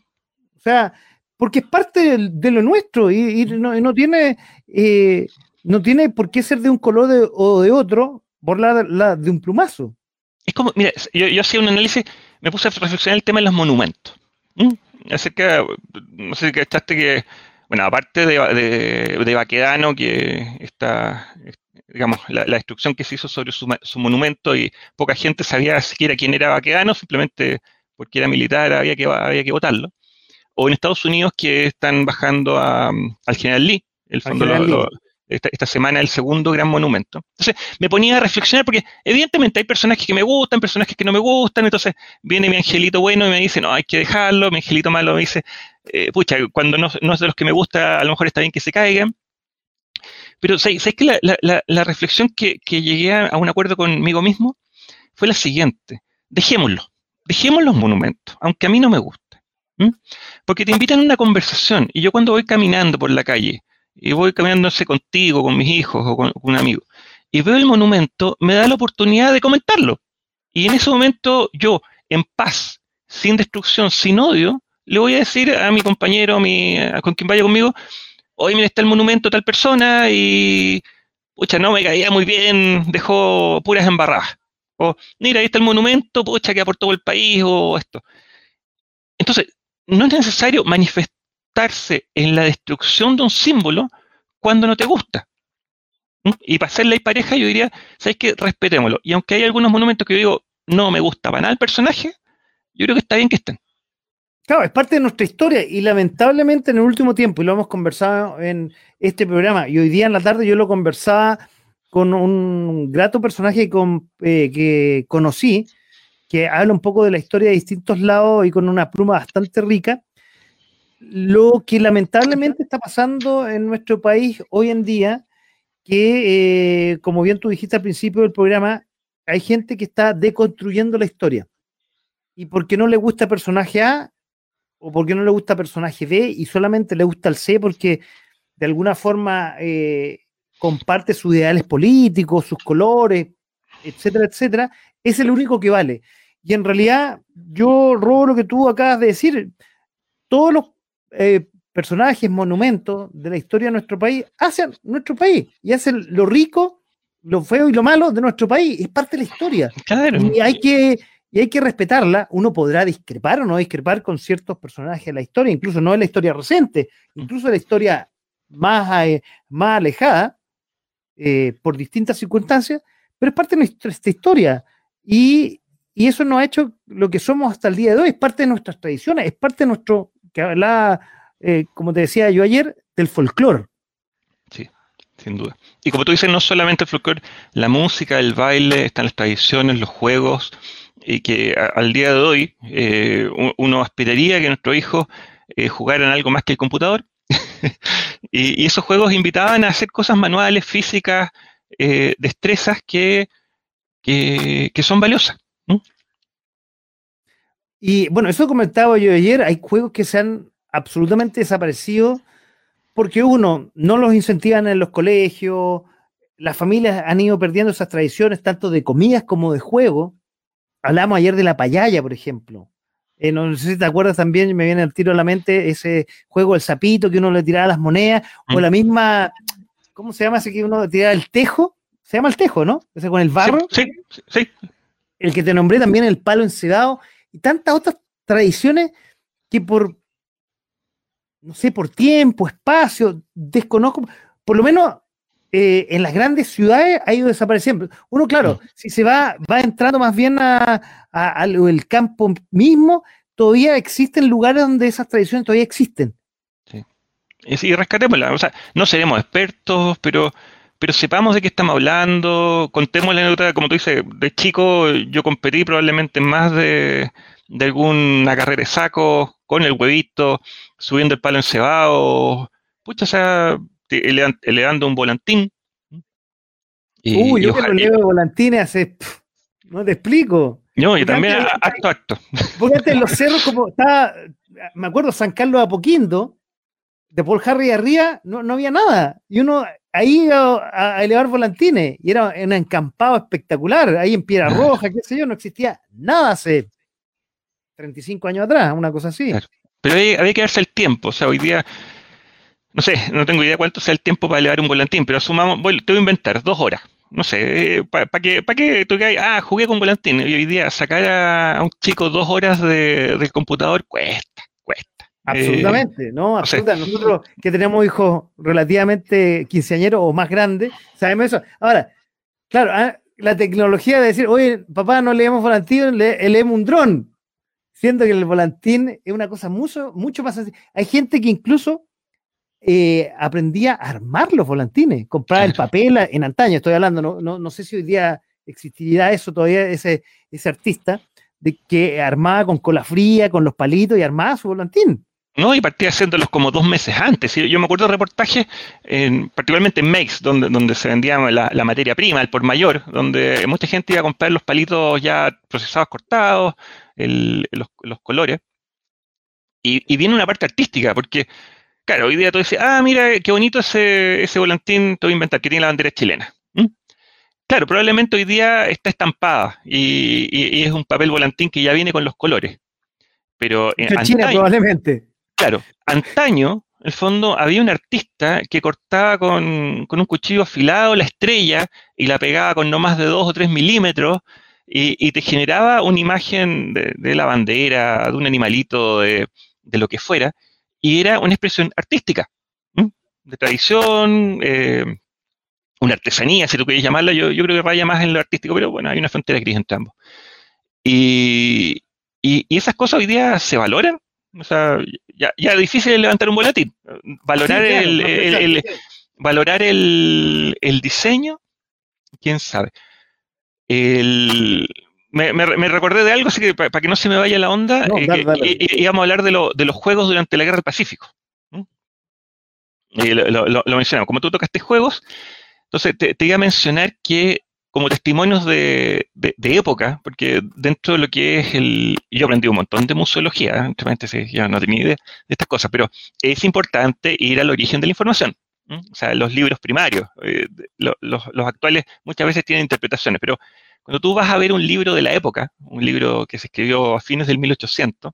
O sea, porque es parte de, lo nuestro y, no, tiene, eh, no tiene por qué ser de un color o de otro por la, de un plumazo. Es como, mira, yo, hacía un análisis, me puse a reflexionar el tema de los monumentos acerca, no sé si cachaste que, bueno, aparte de, de, Baquedano, que está, digamos, la, destrucción que se hizo sobre su, monumento y poca gente sabía siquiera quién era Baquedano, simplemente porque era militar había que, había que votarlo. O en Estados Unidos que están bajando al general Lee, el fondo esta, semana el segundo gran monumento. Entonces me ponía a reflexionar porque evidentemente hay personajes que me gustan, personajes que no me gustan, entonces viene mi angelito bueno y me dice, no, hay que dejarlo, mi angelito malo me dice, eh, pucha, cuando no, es de los que me gusta, a lo mejor está bien que se caigan. Pero ¿sabes que la, reflexión que, llegué a, un acuerdo conmigo mismo fue la siguiente, dejémoslo, dejemos los monumentos, aunque a mí no me guste. Porque te invitan a una conversación y yo cuando voy caminando por la calle, y voy caminándose contigo, con mis hijos o con, un amigo, y veo el monumento, me da la oportunidad de comentarlo. Y en ese momento yo, en paz, sin destrucción, sin odio, le voy a decir a mi compañero, a, mi, con quien vaya conmigo, hoy mira, está el monumento tal persona y, pucha, no me caía muy bien, dejó puras embarradas. O, mira, ahí está el monumento, pucha, que aportó el país o esto. Entonces, no es necesario manifestar en la destrucción de un símbolo cuando no te gusta. Y para ser y pareja, yo diría, ¿sabes qué? Respetémoslo. Y aunque hay algunos monumentos que yo digo, no me gusta para nada el personaje, yo creo que está bien que estén. Claro, es parte de nuestra historia y lamentablemente en el último tiempo, y lo hemos conversado en este programa, y hoy día en la tarde yo lo conversaba con un grato personaje eh, que conocí, que habla un poco de la historia de distintos lados y con una pluma bastante rica, lo que lamentablemente está pasando en nuestro país hoy en día, que eh, como bien tú dijiste al principio del programa, hay gente que está deconstruyendo la historia. Y porque no le gusta personaje A o porque no le gusta personaje B y solamente le gusta el C porque de alguna forma eh, comparte sus ideales políticos, sus colores, etcétera, etcétera, es el único que vale. Y en realidad, yo robo lo que tú acabas de decir. Todos los eh, personajes, monumentos de la historia de nuestro país hacia nuestro país y hacen lo rico, lo feo y lo malo de nuestro país. Es parte de la historia. Y hay que, y hay que respetarla. Uno podrá discrepar o no discrepar con ciertos personajes de la historia, incluso no de la historia reciente, incluso de la historia más, eh, más alejada, eh, por distintas circunstancias, pero es parte de nuestra historia. Y, y eso nos ha hecho lo que somos hasta el día de hoy, es parte de nuestras tradiciones, es parte de nuestro, que hablaba, eh, como te decía yo ayer, del folclore. Sí, sin duda. Y como tú dices, no solamente el folclore, la música, el baile, están las tradiciones, los juegos, y que al día de hoy eh, uno aspiraría que nuestros hijos eh, jugaran algo más que el computador. y, esos juegos invitaban a hacer cosas manuales, físicas, eh, destrezas que, que, son valiosas. Y bueno, eso comentaba yo ayer, hay juegos que se han absolutamente desaparecido porque uno, no los incentivan en los colegios, las familias han ido perdiendo esas tradiciones tanto de comidas como de juego. Hablamos ayer de la payaya, por ejemplo. Eh, no sé si te acuerdas también, me viene el tiro a la mente ese juego el sapito que uno le tiraba las monedas, o mm. la misma, ¿cómo se llama ese que uno le tiraba el tejo? Se llama el tejo, ¿no? Ese con el barro. Sí, sí, El que te nombré también, el palo encedado, y tantas otras tradiciones que por, no sé, por tiempo, espacio, desconozco, por lo menos eh, en las grandes ciudades ha ido desapareciendo. Uno, claro, si se va, va entrando más bien al campo mismo, todavía existen lugares donde esas tradiciones todavía existen. Sí. Y rescatémosla. O sea, no seremos expertos, pero, pero sepamos de qué estamos hablando, contemos la anécdota, como tú dices, de chico yo competí probablemente más de, de alguna carrera de saco, con el huevito, subiendo el palo encebado. Pucha, o sea, elevando un volantín. Y, Uy, yo que lo elevo volantines hace. no te explico. No, y también acto acto. Porque antes los cerros, como estaba. Me acuerdo, San Carlos de Apoquindo, de Paul Harry arriba, no, no había nada. Y uno ahí a, a, elevar volantines. Y era un encampado espectacular. Ahí en Piedra. Roja, qué sé yo, no existía nada hace 35 años atrás, una cosa así. Pero había que darse el tiempo. O sea, hoy día no sé, no tengo idea cuánto sea el tiempo para elevar un volantín, pero sumamos, voy, te voy a inventar, dos horas. No sé, eh, ¿para pa que, pa que tú ah, jugué con volantín? Y hoy día sacar a, un chico dos horas de, del computador cuesta, cuesta. Absolutamente, ¿no? Absolutamente. Nosotros que tenemos hijos relativamente quinceañeros o más grandes, sabemos eso. Ahora, claro, ah, la tecnología de decir, oye, papá, no leemos volantín, le, leemos un dron. Siendo que el volantín es una cosa mucho, mucho más sencilla. Hay gente que incluso eh, aprendía a armar los volantines, comprar el papel en antaño, estoy hablando, no, no, sé si hoy día existiría eso todavía, ese, ese artista, de que armaba con cola fría, con los palitos y armaba su volantín. No, y partía haciéndolos como dos meses antes. Yo me acuerdo de reportajes, en, particularmente en Makes, donde, donde se vendía la, materia prima, el por mayor, donde mucha gente iba a comprar los palitos ya procesados, cortados, los, colores. Y, y, viene una parte artística, porque Claro, hoy día tú dices, ah, mira, qué bonito ese, ese volantín, te voy a inventar, que tiene la bandera chilena. Claro, probablemente hoy día está estampada y, es un papel volantín que ya viene con los colores. Pero en China probablemente. Claro, antaño, en el fondo, había un artista que cortaba con, un cuchillo afilado la estrella y la pegaba con no más de 2 o 3 milímetros y, te generaba una imagen de, la bandera, de un animalito, de, de lo que fuera, y era una expresión artística, de tradición, eh, una artesanía, si tú quieres llamarla, yo, yo creo que vaya más en lo artístico, pero bueno, hay una frontera gris entre ambos. Y, y, esas cosas hoy día se valoran, o sea, ya, ya es difícil levantar un volátil, valorar el, valorar el, el diseño, quién sabe. El, me, me, recordé de algo, así que para, que no se me vaya la onda, eh, íbamos a hablar de, lo, de, los juegos durante la Guerra del Pacífico. lo, lo, mencionamos. Como tú tocaste juegos, entonces te, iba a mencionar que como testimonios de, de, época, porque dentro de lo que es el... Yo aprendí un montón de museología, ¿eh? ya no tenía idea de estas cosas, pero es importante ir al origen de la información. O sea, los libros primarios, eh, los, los actuales muchas veces tienen interpretaciones, pero cuando tú vas a ver un libro de la época, un libro que se escribió a fines del 1800,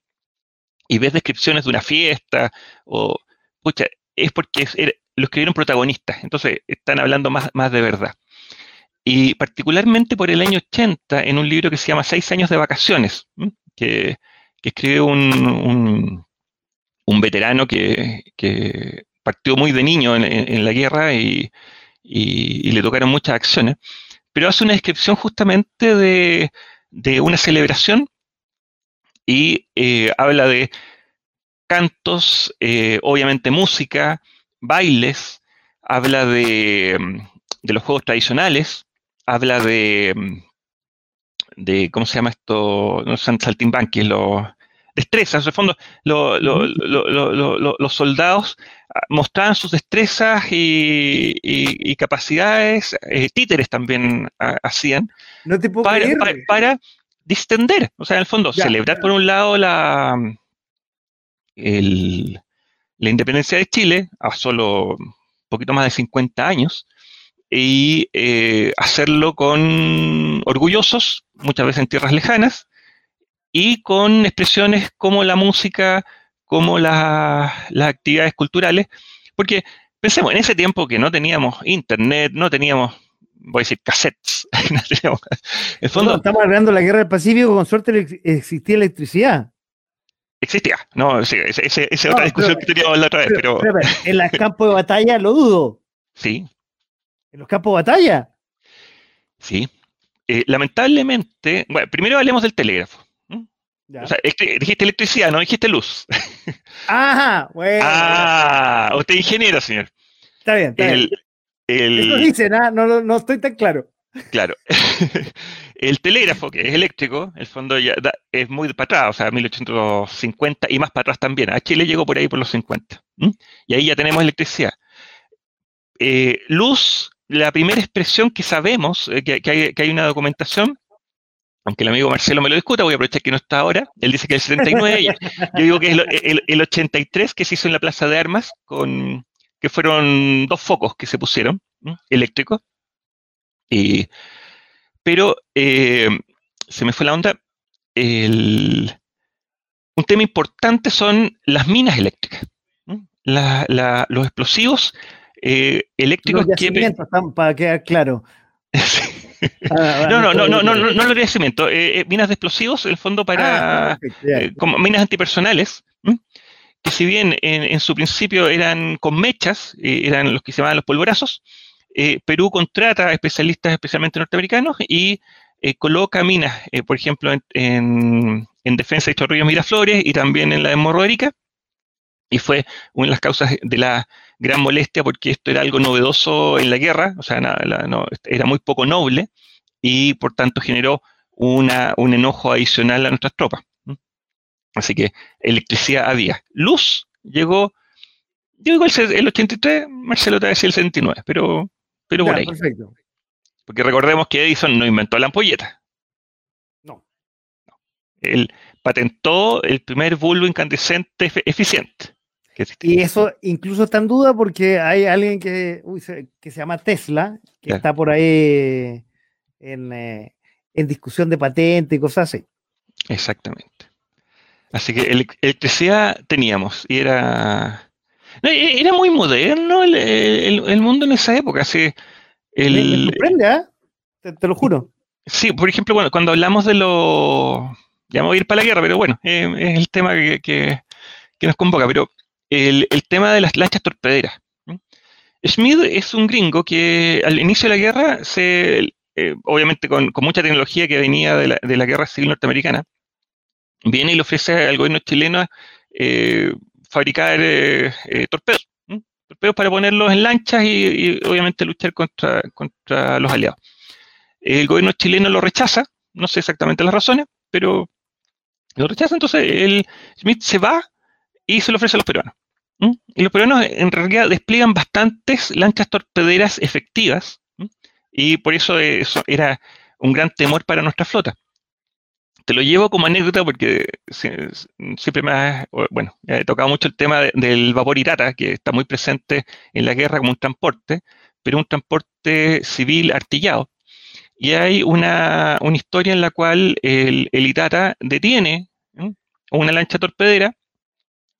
y ves descripciones de una fiesta, o, pucha, es porque lo escribieron protagonistas, entonces están hablando más, más de verdad. Y particularmente por el año 80, en un libro que se llama Seis años de vacaciones, que, que escribe un, un, veterano que, que, partió muy de niño en, la guerra y, y, le tocaron muchas acciones pero hace una descripción justamente de, una celebración y eh, habla de cantos, eh, obviamente música, bailes, habla de, de, los juegos tradicionales, habla de, ¿cómo se llama esto? No son saltimbanquis, los destrezas. En el fondo, los soldados ah, mostraban sus destrezas y, capacidades, eh, títeres también ah, hacían, para, distender, o sea, en el fondo, celebrar por un lado la, la independencia de Chile a solo un poquito más de 50 años, y eh, hacerlo con orgullosos, muchas veces en tierras lejanas, y con expresiones como la música, como las actividades culturales, porque pensemos, en ese tiempo que no teníamos internet, no teníamos, voy a decir, cassettes, no teníamos, el fondo, estamos hablando de la guerra del Pacífico, con suerte existía electricidad. Existía, no, esa es otra discusión que teníamos la otra vez, pero... en los campos de batalla lo dudo. Sí. ¿En los campos de batalla? Sí. Eh, lamentablemente, bueno, primero hablemos del telégrafo. O sea, dijiste electricidad, no dijiste luz. Ajá, bueno. Ah, usted es ingeniero, señor. Está bien, está bien. Eso dice, ¿no? No, no estoy tan claro. Claro. el telégrafo, que es eléctrico, el fondo ya es muy para atrás, o sea, 1850 y más para atrás también. A Chile llegó por ahí por los 50. Y ahí ya tenemos electricidad. Eh, luz, la primera expresión que sabemos, eh, que, hay, que, hay, una documentación, aunque el amigo Marcelo me lo discuta, voy a aprovechar que no está ahora, él dice que es el 79, yo digo que es el, 83 que se hizo en la Plaza de Armas, con que fueron dos focos que se pusieron, eléctricos, pero eh, se me fue la onda, un tema importante son las minas eléctricas. los explosivos eh, eléctricos que... Para quedar claro. Ah, no, no, no, no, no, no, no, lo cimiento. Eh, eh, minas de explosivos, en el fondo para ah, eh, como minas antipersonales, que si bien en, su principio eran con mechas, eran los que se llamaban los polvorazos, Perú contrata a especialistas especialmente norteamericanos y coloca minas, por ejemplo, en, en, defensa de Chorrillos Miraflores y también en la de Morro Erika, y fue una de las causas de la gran molestia porque esto era algo novedoso en la guerra, o sea, era muy poco noble y por tanto generó una, un enojo adicional a nuestras tropas. Así que electricidad había. Luz llegó, llegó el, el 83, Marcelo te decía el 79, pero, pero por ahí. Perfecto. Porque recordemos que Edison no inventó la ampolleta. No. no. Él patentó el primer bulbo incandescente eficiente. Y eso incluso está en duda porque hay alguien que, se, que se llama Tesla, que está por ahí en, eh, en, discusión de patente y cosas así. Exactamente. Así que electricidad teníamos y era... E, era muy moderno el, el, mundo en esa época. Así, el, me, sorprende, ¿eh? te, lo juro. Sí, por ejemplo, bueno, cuando hablamos de lo... Ya me voy a ir para la guerra, pero bueno, eh, es el tema que, que, que nos convoca. Pero el, tema de las lanchas torpederas. Schmid es un gringo que al inicio de la guerra, se, eh, obviamente con, mucha tecnología que venía de la, guerra civil norteamericana, viene y le ofrece al gobierno chileno eh, fabricar eh, torpedos, torpedos para ponerlos en lanchas y, obviamente luchar contra, contra los aliados. El gobierno chileno lo rechaza, no sé exactamente las razones, pero lo rechaza, entonces Schmidt se va y se lo ofrece a los peruanos. Y los peruanos en realidad despliegan bastantes lanchas torpederas efectivas y por eso, eso era un gran temor para nuestra flota. Te lo llevo como anécdota porque siempre me ha, bueno, he tocado mucho el tema del vapor Irata, que está muy presente en la guerra como un transporte, pero un transporte civil artillado. Y hay una, historia en la cual el, el Irata detiene una lancha torpedera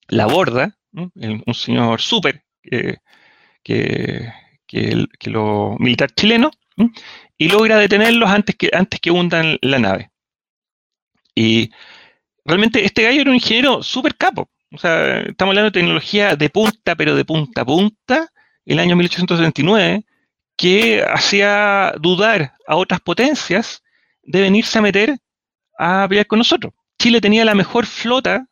la borda, un señor súper que, que, lo militar chileno, y logra detenerlos antes que, antes que hundan la nave. Y realmente este gallo era un ingeniero súper capo. O sea, estamos hablando de tecnología de punta, pero de punta a punta, el año 1879, que hacía dudar a otras potencias de venirse a meter a pelear con nosotros. Chile tenía la mejor flota,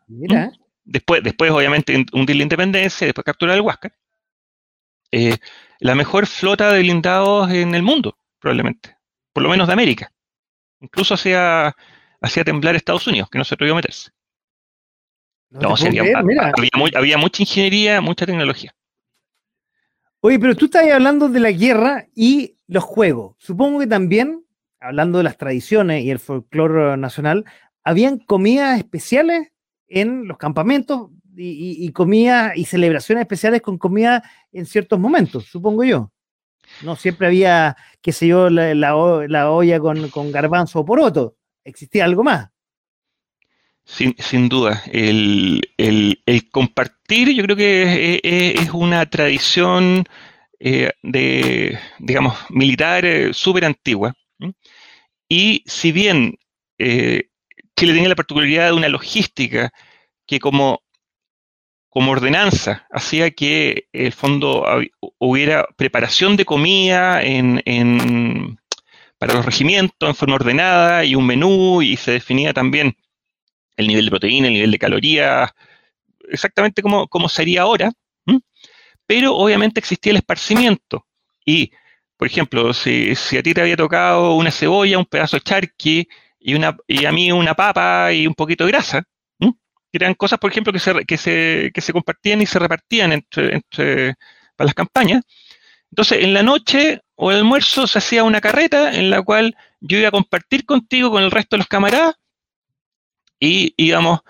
después, después obviamente hundir la independencia, después capturar el Huáscar, eh, la mejor flota de blindados en el mundo, probablemente, por lo menos de América. Incluso hacía, hacía temblar Estados Unidos, que no se atrevió a meterse. No, había, mucha ingeniería, mucha tecnología. Oye, pero tú estás hablando de la guerra y los juegos. Supongo que también, hablando de las tradiciones y el folclore nacional, habían comidas especiales en los campamentos y, comidas y celebraciones especiales con comida en ciertos momentos, supongo yo. No siempre había, qué sé yo, la, olla con, con garbanzo o poroto. Existía algo más. Sin, sin duda, el, compartir yo creo que es, una tradición eh, de, digamos, militar eh, súper antigua. Y si bien eh, Chile tenía la particularidad de una logística que como, como ordenanza hacía que el fondo hubiera preparación de comida en, en, para los regimientos en forma ordenada y un menú y se definía también el nivel de proteína, el nivel de calorías, exactamente como, como sería ahora, pero obviamente existía el esparcimiento. Y, por ejemplo, si, a ti te había tocado una cebolla, un pedazo de charqui y, una, y a mí una papa y un poquito de grasa, eran cosas, por ejemplo, que se, que se, que se compartían y se repartían entre, entre, para las campañas. Entonces, en la noche o el almuerzo se hacía una carreta en la cual yo iba a compartir contigo con el resto de los camaradas y íbamos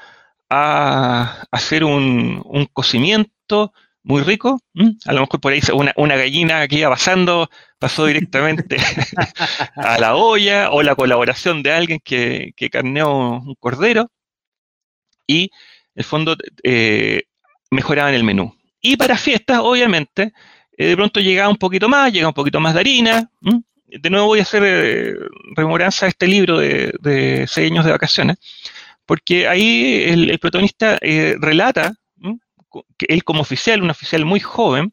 a hacer un, cocimiento muy rico. A lo mejor por ahí una, gallina que iba pasando pasó directamente a la olla o la colaboración de alguien que, que carneó un cordero y en el fondo eh, mejoraban el menú. Y para fiestas, obviamente, eh, de pronto llegaba un poquito más, llega un poquito más de harina. De nuevo voy a hacer eh, rememoranza de este libro de, de seis años de vacaciones, porque ahí el, protagonista eh, relata que él como oficial, un oficial muy joven,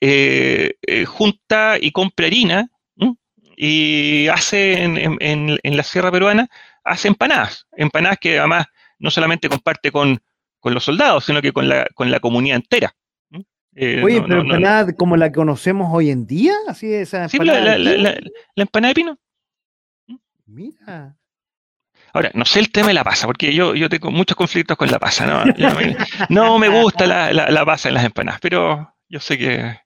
eh, eh, junta y compra harina y hace en, la sierra peruana, hace empanadas, empanadas que además no solamente comparte con, los soldados, sino que con la, con la comunidad entera. Oye, pero empanada como la conocemos hoy en día, así esa Sí, la, la, empanada de pino. Mira. Ahora, no sé el tema de la pasa, porque yo, yo tengo muchos conflictos con la pasa. No, no me gusta la, la, pasa en las empanadas, pero yo sé que.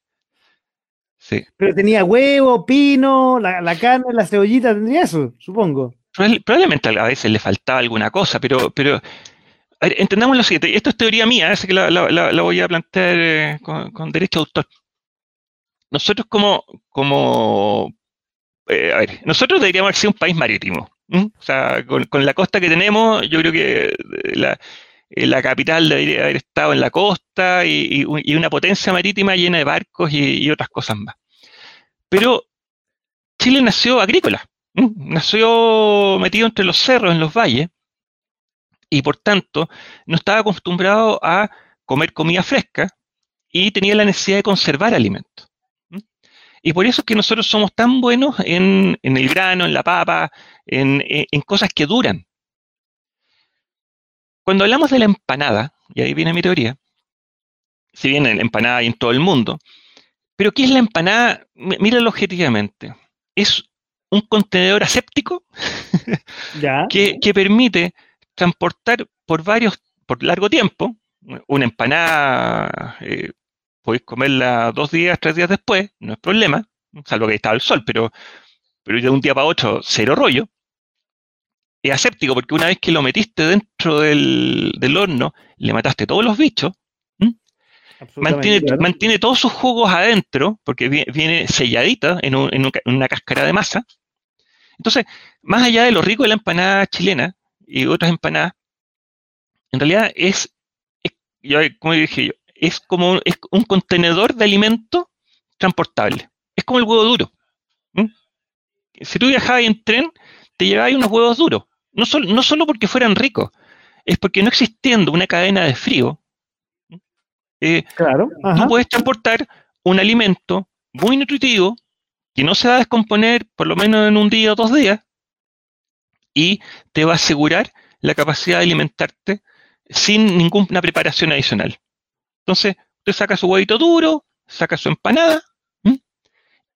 Sí. Pero tenía huevo, pino, la, carne, la cebollita, tendría eso, supongo. Probablemente a veces le faltaba alguna cosa, pero, pero entendamos lo siguiente. Esto es teoría mía, así que la, voy a plantear eh, con, derecho de autor. Nosotros como, como eh, a ver, nosotros deberíamos ser un país marítimo. ¿Mm? O sea, con, la costa que tenemos, yo creo que eh, eh, la, capital debería haber estado en la costa y, una potencia marítima llena de barcos y, otras cosas más. Pero Chile nació agrícola, nació metido entre los cerros, en los valles, y por tanto no estaba acostumbrado a comer comida fresca y tenía la necesidad de conservar alimentos. Y por eso es que nosotros somos tan buenos en, el grano, en la papa, en, cosas que duran. Cuando hablamos de la empanada, y ahí viene mi teoría, si bien la empanada hay en todo el mundo, pero ¿qué es la empanada? Míralo objetivamente. Es un contenedor aséptico que, permite transportar por varios, por largo tiempo, una empanada eh, podéis comerla dos días, tres días después, no es problema, salvo que estaba el sol, pero, pero de un día para otro, cero rollo. Es aséptico porque una vez que lo metiste dentro del, horno, le mataste todos los bichos. Mantiene, mantiene, todos sus jugos adentro, porque viene, selladita en, una cáscara de masa. Entonces, más allá de lo rico de la empanada chilena y otras empanadas, en realidad es, es como dije yo, es como es un contenedor de alimento transportable. Es como el huevo duro. Si tú viajabas en tren, te llevabas unos huevos duros. No, no solo porque fueran ricos, es porque no existiendo una cadena de frío, eh, claro, tú puedes transportar un alimento muy nutritivo, que no se va a descomponer por lo menos en un día o dos días, y te va a asegurar la capacidad de alimentarte sin ninguna preparación adicional. Entonces, usted saca su huevito duro, saca su empanada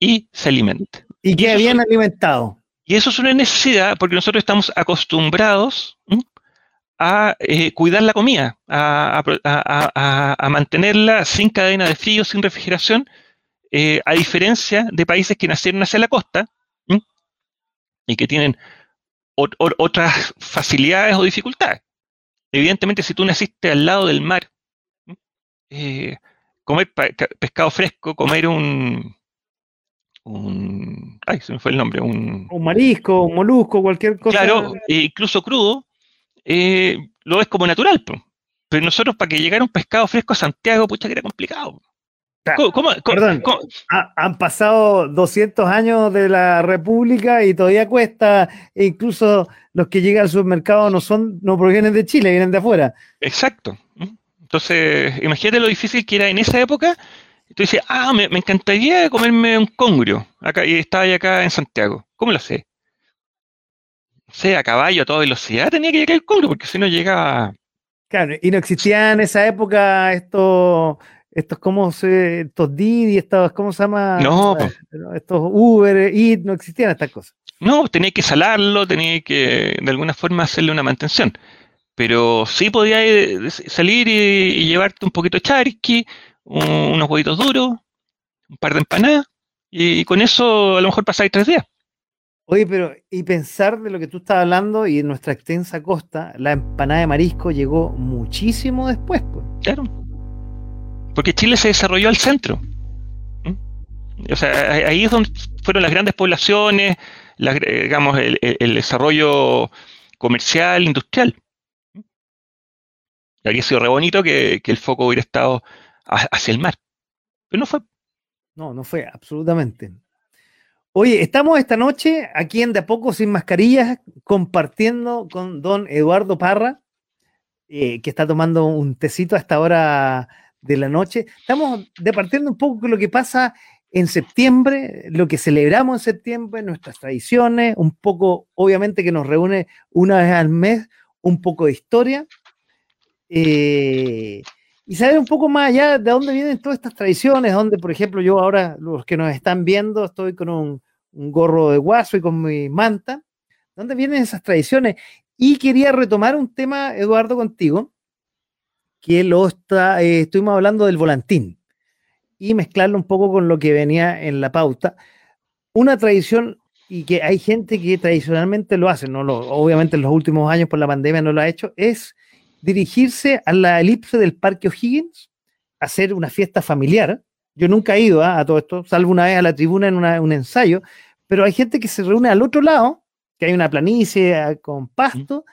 y se alimenta. Y queda bien alimentado. Y eso es una necesidad porque nosotros estamos acostumbrados a eh, cuidar la comida, a, mantenerla sin cadena de frío, sin refrigeración, eh, a diferencia de países que nacieron hacia la costa y que tienen otras facilidades o dificultades. Evidentemente, si tú naciste al lado del mar, eh, comer pescado fresco, comer un, un. Ay, se me fue el nombre. Un, un marisco, un molusco, cualquier cosa. Claro, e incluso crudo, eh, lo ves como natural. Pero nosotros, para que llegara un pescado fresco a Santiago, pucha, que era complicado. ¿Cómo, Perdón, han pasado 200 años de la República y todavía cuesta, e incluso los que llegan al supermercado no son, no provienen de Chile, vienen de afuera. Exacto. Entonces, imagínate lo difícil que era en esa época. Tú dices, ah, me, encantaría comerme un congrio, acá, y estaba acá en Santiago. ¿Cómo lo sé? No sé, a caballo, a toda velocidad tenía que llegar el congrio, porque si no llegaba... Claro, y no existía en esa época esto estos como se, estos Didi, estos, ¿cómo se llama? No, estos Uber, Eat, no existían estas cosas. No, tenía que salarlo, tenía que de alguna forma hacerle una mantención. Pero sí podía salir y, llevarte un poquito de charqui, unos huevitos duros, un par de empanadas, y, con eso a lo mejor pasáis tres días. Oye, pero y pensar de lo que tú estás hablando y en nuestra extensa costa, la empanada de marisco llegó muchísimo después, pues. Claro. Porque Chile se desarrolló al centro. O sea, ahí es donde fueron las grandes poblaciones, digamos, el, desarrollo comercial, industrial. Habría sido re bonito que, el foco hubiera estado hacia el mar. Pero no fue. No, no fue, absolutamente. Oye, estamos esta noche aquí en De a Poco Sin Mascarillas compartiendo con don Eduardo Parra, eh, que está tomando un tecito a esta hora de la noche. Estamos departiendo un poco lo que pasa en septiembre, lo que celebramos en septiembre, nuestras tradiciones, un poco, obviamente, que nos reúne una vez al mes, un poco de historia. Eh, y saber un poco más allá de dónde vienen todas estas tradiciones, donde, por ejemplo, yo ahora, los que nos están viendo, estoy con un, gorro de guaso y con mi manta. ¿Dónde vienen esas tradiciones? Y quería retomar un tema, Eduardo, contigo, que lo está, eh, estuvimos hablando del volantín y mezclarlo un poco con lo que venía en la pauta. Una tradición y que hay gente que tradicionalmente lo hace, no lo, obviamente en los últimos años por la pandemia no lo ha hecho, es dirigirse a la elipse del Parque O'Higgins, hacer una fiesta familiar. Yo nunca he ido ¿ah? a todo esto, salvo una vez a la tribuna en un ensayo, pero hay gente que se reúne al otro lado, que hay una planicie ah, con pasto,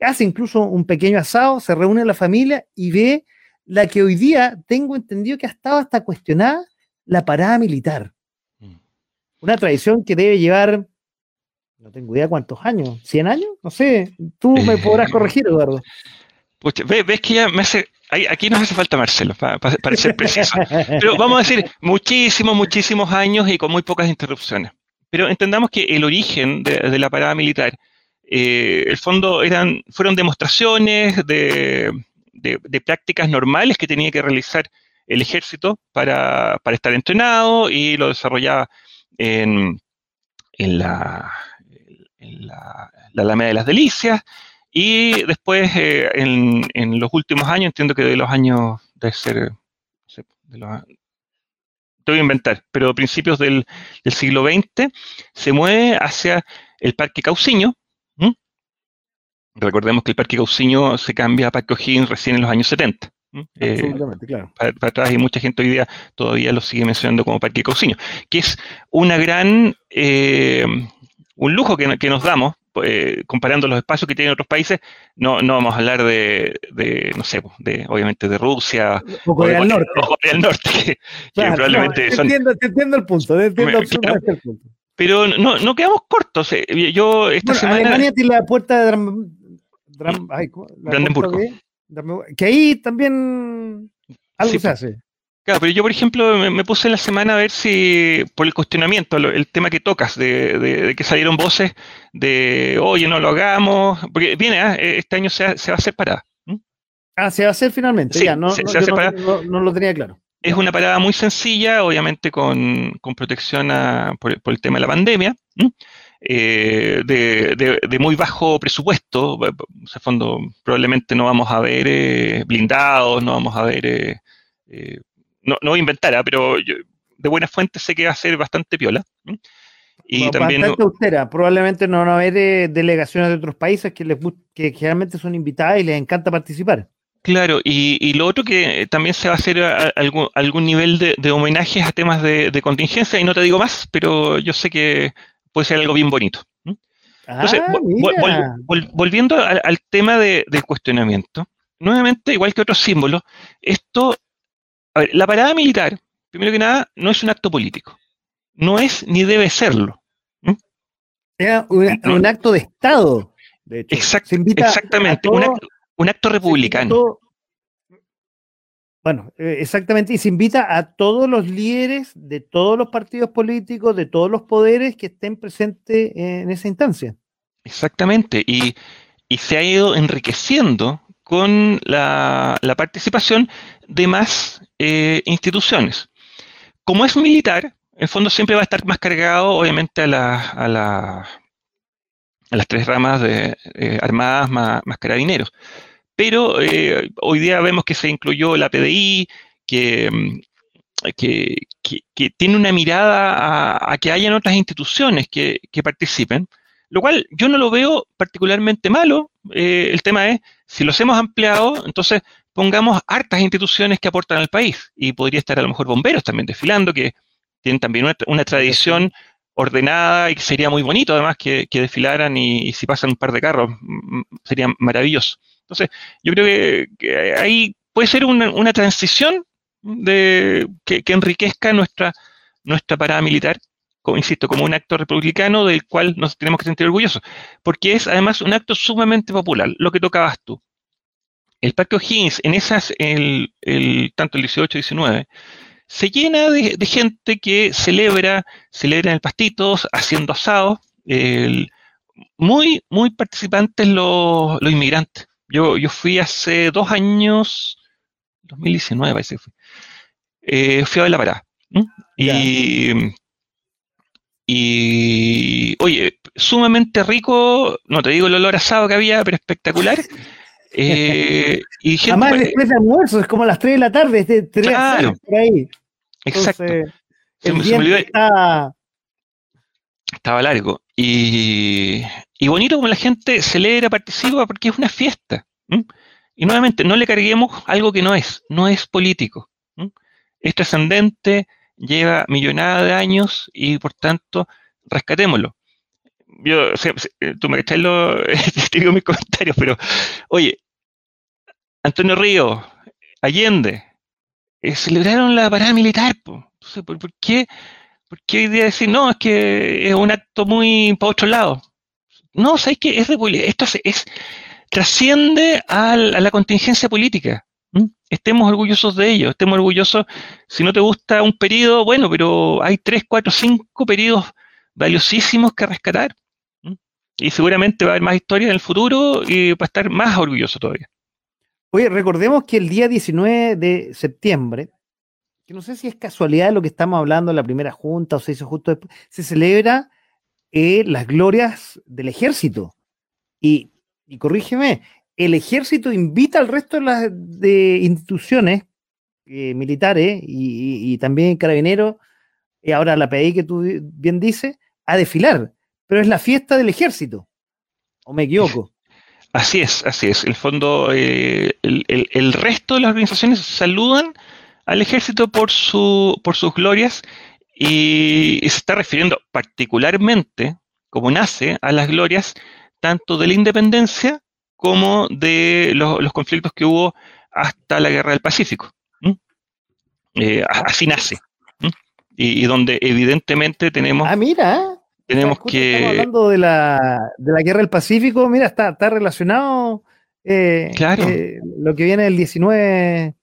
hace incluso un pequeño asado, se reúne la familia y ve la que hoy día tengo entendido que ha estado hasta cuestionada, la parada militar. Mm. Una tradición que debe llevar, no tengo idea cuántos años, ¿100 años? No sé, tú me podrás corregir, Eduardo. Ves, que ya me hace, aquí nos hace falta Marcelo, para, ser preciso. Pero vamos a decir, muchísimos, muchísimos años y con muy pocas interrupciones. Pero entendamos que el origen de la parada militar eh, el fondo eran, fueron demostraciones de, prácticas normales que tenía que realizar el ejército para, estar entrenado y lo desarrollaba en, la, la, Alameda de las Delicias y después eh, en, los últimos años, entiendo que de los años de ser, de los, te voy a inventar, pero a principios del, del siglo XX se mueve hacia el Parque Cauciño, ¿Mm? Recordemos que el Parque Cauciño se cambia a Parque O'Higgins recién en los años 70. Eh, Absolutamente, claro. Para, atrás y mucha gente hoy día todavía lo sigue mencionando como Parque Cauciño, que es una gran, eh, un lujo que, nos damos, eh, comparando los espacios que tienen otros países, no, no vamos a hablar de, no sé, de, obviamente de Rusia o Corea del Norte. del Norte, que, probablemente entiendo, te entiendo el punto, entiendo absolutamente el punto. Pero no, no quedamos cortos. Eh, yo esta semana. Alemania tiene la puerta de Dram, Brandenburgo. que ahí también algo se hace. Claro, pero yo, por ejemplo, me, puse en la semana a ver si, por el cuestionamiento, el tema que tocas, de, que salieron voces de, oye, no lo hagamos, porque viene, ¿ah? e, este año se, va a hacer parada. Ah, se va a hacer finalmente, ya, no, no, lo tenía claro. Es una parada muy sencilla, obviamente con, protección por, el tema de la pandemia, eh, de, muy bajo presupuesto, en fondo probablemente no vamos a ver eh, blindados, no vamos a ver... Eh, no, no voy a inventar, ¿ah? pero de buenas fuentes sé que va a ser bastante piola. Y también bastante austera. Probablemente no van a haber eh, delegaciones de otros países que, les, que generalmente son invitadas y les encanta participar. Claro, y, lo otro que también se va a hacer algún, algún nivel de, homenajes a temas de, contingencia, y no te digo más, pero yo sé que puede ser algo bien bonito. Entonces, ah, volviendo al, tema del cuestionamiento, nuevamente, igual que otros símbolos, esto a ver, la parada militar, primero que nada, no es un acto político. No es ni debe serlo. Es un, acto de Estado. exactamente, un, acto, republicano. bueno, eh, exactamente, y se invita a todos los líderes de todos los partidos políticos, de todos los poderes que estén presentes en esa instancia. Exactamente, y, se ha ido enriqueciendo con la, la participación de más eh, instituciones. Como es militar, en fondo siempre va a estar más cargado, obviamente, a, la, a, la, a las tres ramas de eh, armadas más, carabineros. Pero eh, hoy día vemos que se incluyó la PDI, mm, que, tiene una mirada a, que hayan otras instituciones que, participen, lo cual yo no lo veo particularmente malo. el tema es, si los hemos ampliado, entonces pongamos hartas instituciones que aportan al país. Y podría estar a lo mejor bomberos también desfilando, que tienen también una, tradición ordenada y que sería muy bonito además que, desfilaran y, si pasan un par de carros, mm, mm, sería maravilloso. Entonces, yo creo que, ahí puede ser una, transición de, que, enriquezca nuestra, nuestra parada militar, como, insisto, como un acto republicano del cual nos tenemos que sentir orgullosos, porque es además un acto sumamente popular, lo que tocabas tú el Parque O'Higgins, en esas, el, tanto el 18 y 19, se llena de, gente que celebra, celebra en el pastitos, haciendo asados, muy, muy participantes los, inmigrantes. Yo, yo fui hace dos años, 2019 parece que fui, eh, fui a ver la parada. Y, y, oye, sumamente rico, no te digo el olor asado que había, pero espectacular. Eh, y Además, después de almuerzo, es como a las 3 de la tarde, es de 3 claro, por ahí. Exacto. el estaba... estaba largo. Y, y, bonito como la gente celebra, participa, porque es una fiesta. Y nuevamente, no le carguemos algo que no es, no es político. Es trascendente, lleva millonada de años y por tanto, rescatémoslo yo, tú me echas lo, te digo mis comentarios, pero oye, Antonio Río, Allende, eh, celebraron la parada militar. Entonces, ¿por, qué, ¿por qué hoy día decir, no, es que es un acto muy para otro lado? No, ¿sabes qué? Es Esto es, trasciende a la, contingencia política. Estemos orgullosos de ello, estemos orgullosos. Si no te gusta un periodo, bueno, pero hay tres, cuatro, cinco periodos valiosísimos que rescatar. Y seguramente va a haber más historia en el futuro y va a estar más orgulloso todavía. Oye, recordemos que el día 19 de septiembre, que no sé si es casualidad lo que estamos hablando en la primera junta o se hizo justo después, se celebra eh, las glorias del ejército. Y, corrígeme, el ejército invita al resto de las de instituciones eh, militares y, también carabineros, y ahora la PDI que tú bien dices, a desfilar. Pero es la fiesta del ejército. ¿O me equivoco? Así es, así es. El fondo, eh, el, resto de las organizaciones saludan al ejército por, su, por sus glorias y, se está refiriendo particularmente, como nace, a las glorias tanto de la independencia como de los, conflictos que hubo hasta la guerra del Pacífico. Eh, así nace. Y, y, donde evidentemente tenemos... Ah, mira tenemos que. Estamos hablando de la, de la guerra del Pacífico, mira, está, está relacionado eh, claro. Eh, lo que viene el 19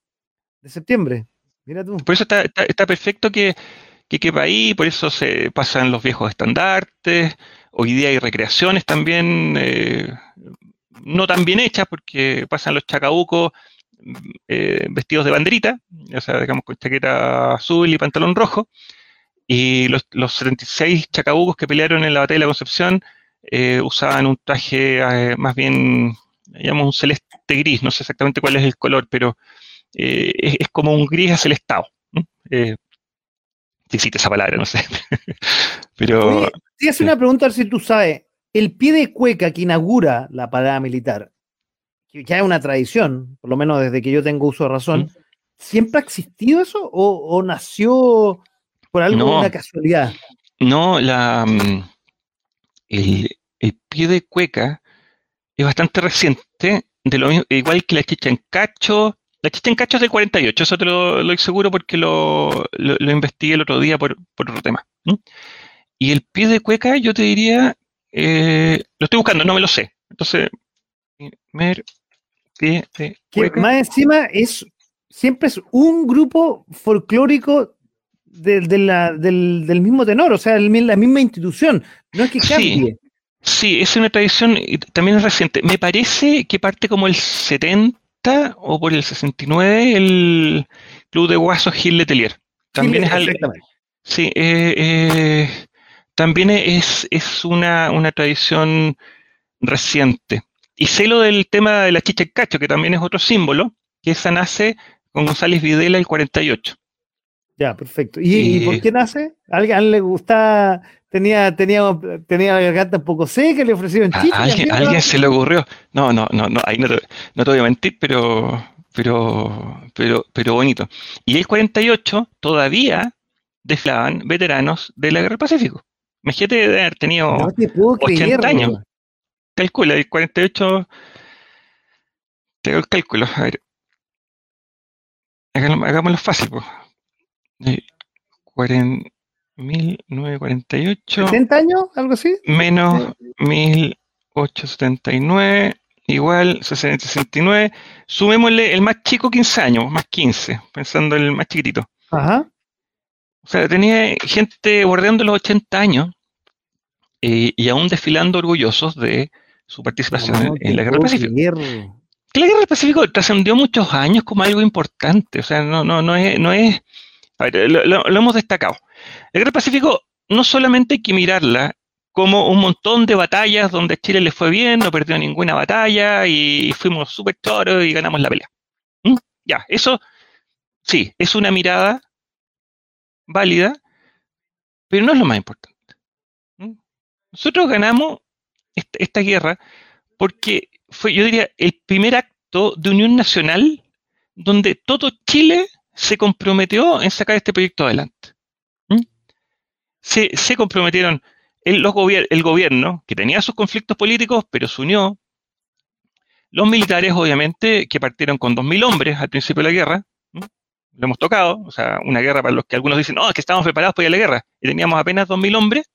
de septiembre. Mira tú. Por eso está, está, perfecto que, que quepa ahí, por eso se pasan los viejos estandartes. Hoy día hay recreaciones también, eh, no tan bien hechas, porque pasan los chacabucos eh, vestidos de banderita, o sea, digamos con chaqueta azul y pantalón rojo. Y los, los 76 chacabucos que pelearon en la batalla de la Concepción eh, usaban un traje más bien, digamos, un celeste gris, no sé exactamente cuál es el color, pero eh, es, como un gris acelestado. Eh, si existe esa palabra, no sé. pero. te hace una pregunta, a ver si tú sabes. El pie de cueca que inaugura la parada militar, que ya es una tradición, por lo menos desde que yo tengo uso de razón, ¿siempre ha existido eso o, nació por algo, una casualidad? No, la, mm, el, el, pie de cueca es bastante reciente de lo mismo, igual que la chicha en cacho. La chicha en cacho es del 48, eso te lo, lo seguro porque lo, lo, investigué el otro día por, otro tema. Y el pie de cueca, yo te diría, eh, lo estoy buscando, no me lo sé. Entonces, pie de cueca. más encima es, siempre es un grupo folclórico del, del, mismo tenor, o sea, la misma institución. No es que cambie. Sí, es una tradición y también es reciente. Me parece que parte como el 70 o por el 69 el Club de Guasos Gil Letelier. También es algo. Sí, eh, eh, también es, es una, una, tradición reciente. Y sé lo del tema de la chicha en cacho, que también es otro símbolo, que esa nace con González Videla el 48. Ya, perfecto. ¿Y, por qué nace? ¿A alguien le gusta tenía, tenía, tenía la garganta un poco seca, le ofrecieron chicha. ¿A alguien, alguien se le ocurrió. No, no, no, no ahí no te, no te voy a mentir, pero, pero, pero, pero bonito. Y el 48 todavía desfilaban veteranos de la Guerra del Pacífico. Imagínate de haber tenido 80 años. Calcula, el 48. Tengo el cálculo. A ver. Hagámoslo, fácil, pues. 40, 1948. ¿70 años? ¿Algo así? Menos 1879, igual 69. Sumémosle el más chico 15 años, más 15, pensando en el más chiquitito. Ajá. O sea, tenía gente bordeando los 80 años eh, y aún desfilando orgullosos de su participación en, la Guerra del Pacífico. la Guerra del Pacífico trascendió muchos años como algo importante. O sea, no, no, no es. No es lo hemos destacado. La Guerra del Pacífico no solamente hay que mirarla como un montón de batallas donde Chile le fue bien, no perdió ninguna batalla y fuimos súper choros y ganamos la pelea. ¿Mm? Ya, eso sí, es una mirada válida, pero no es lo más importante. ¿Mm? Nosotros ganamos esta, guerra porque fue, yo diría, el primer acto de unión nacional donde todo Chile se comprometió en sacar este proyecto adelante. Se, comprometieron el, los el gobierno, que tenía sus conflictos políticos, pero se unió. Los militares, obviamente, que partieron con 2.000 hombres al principio de la guerra, lo hemos tocado, o sea, una guerra para los que algunos dicen, no, es que estábamos preparados para ir a la guerra, y teníamos apenas 2.000 hombres,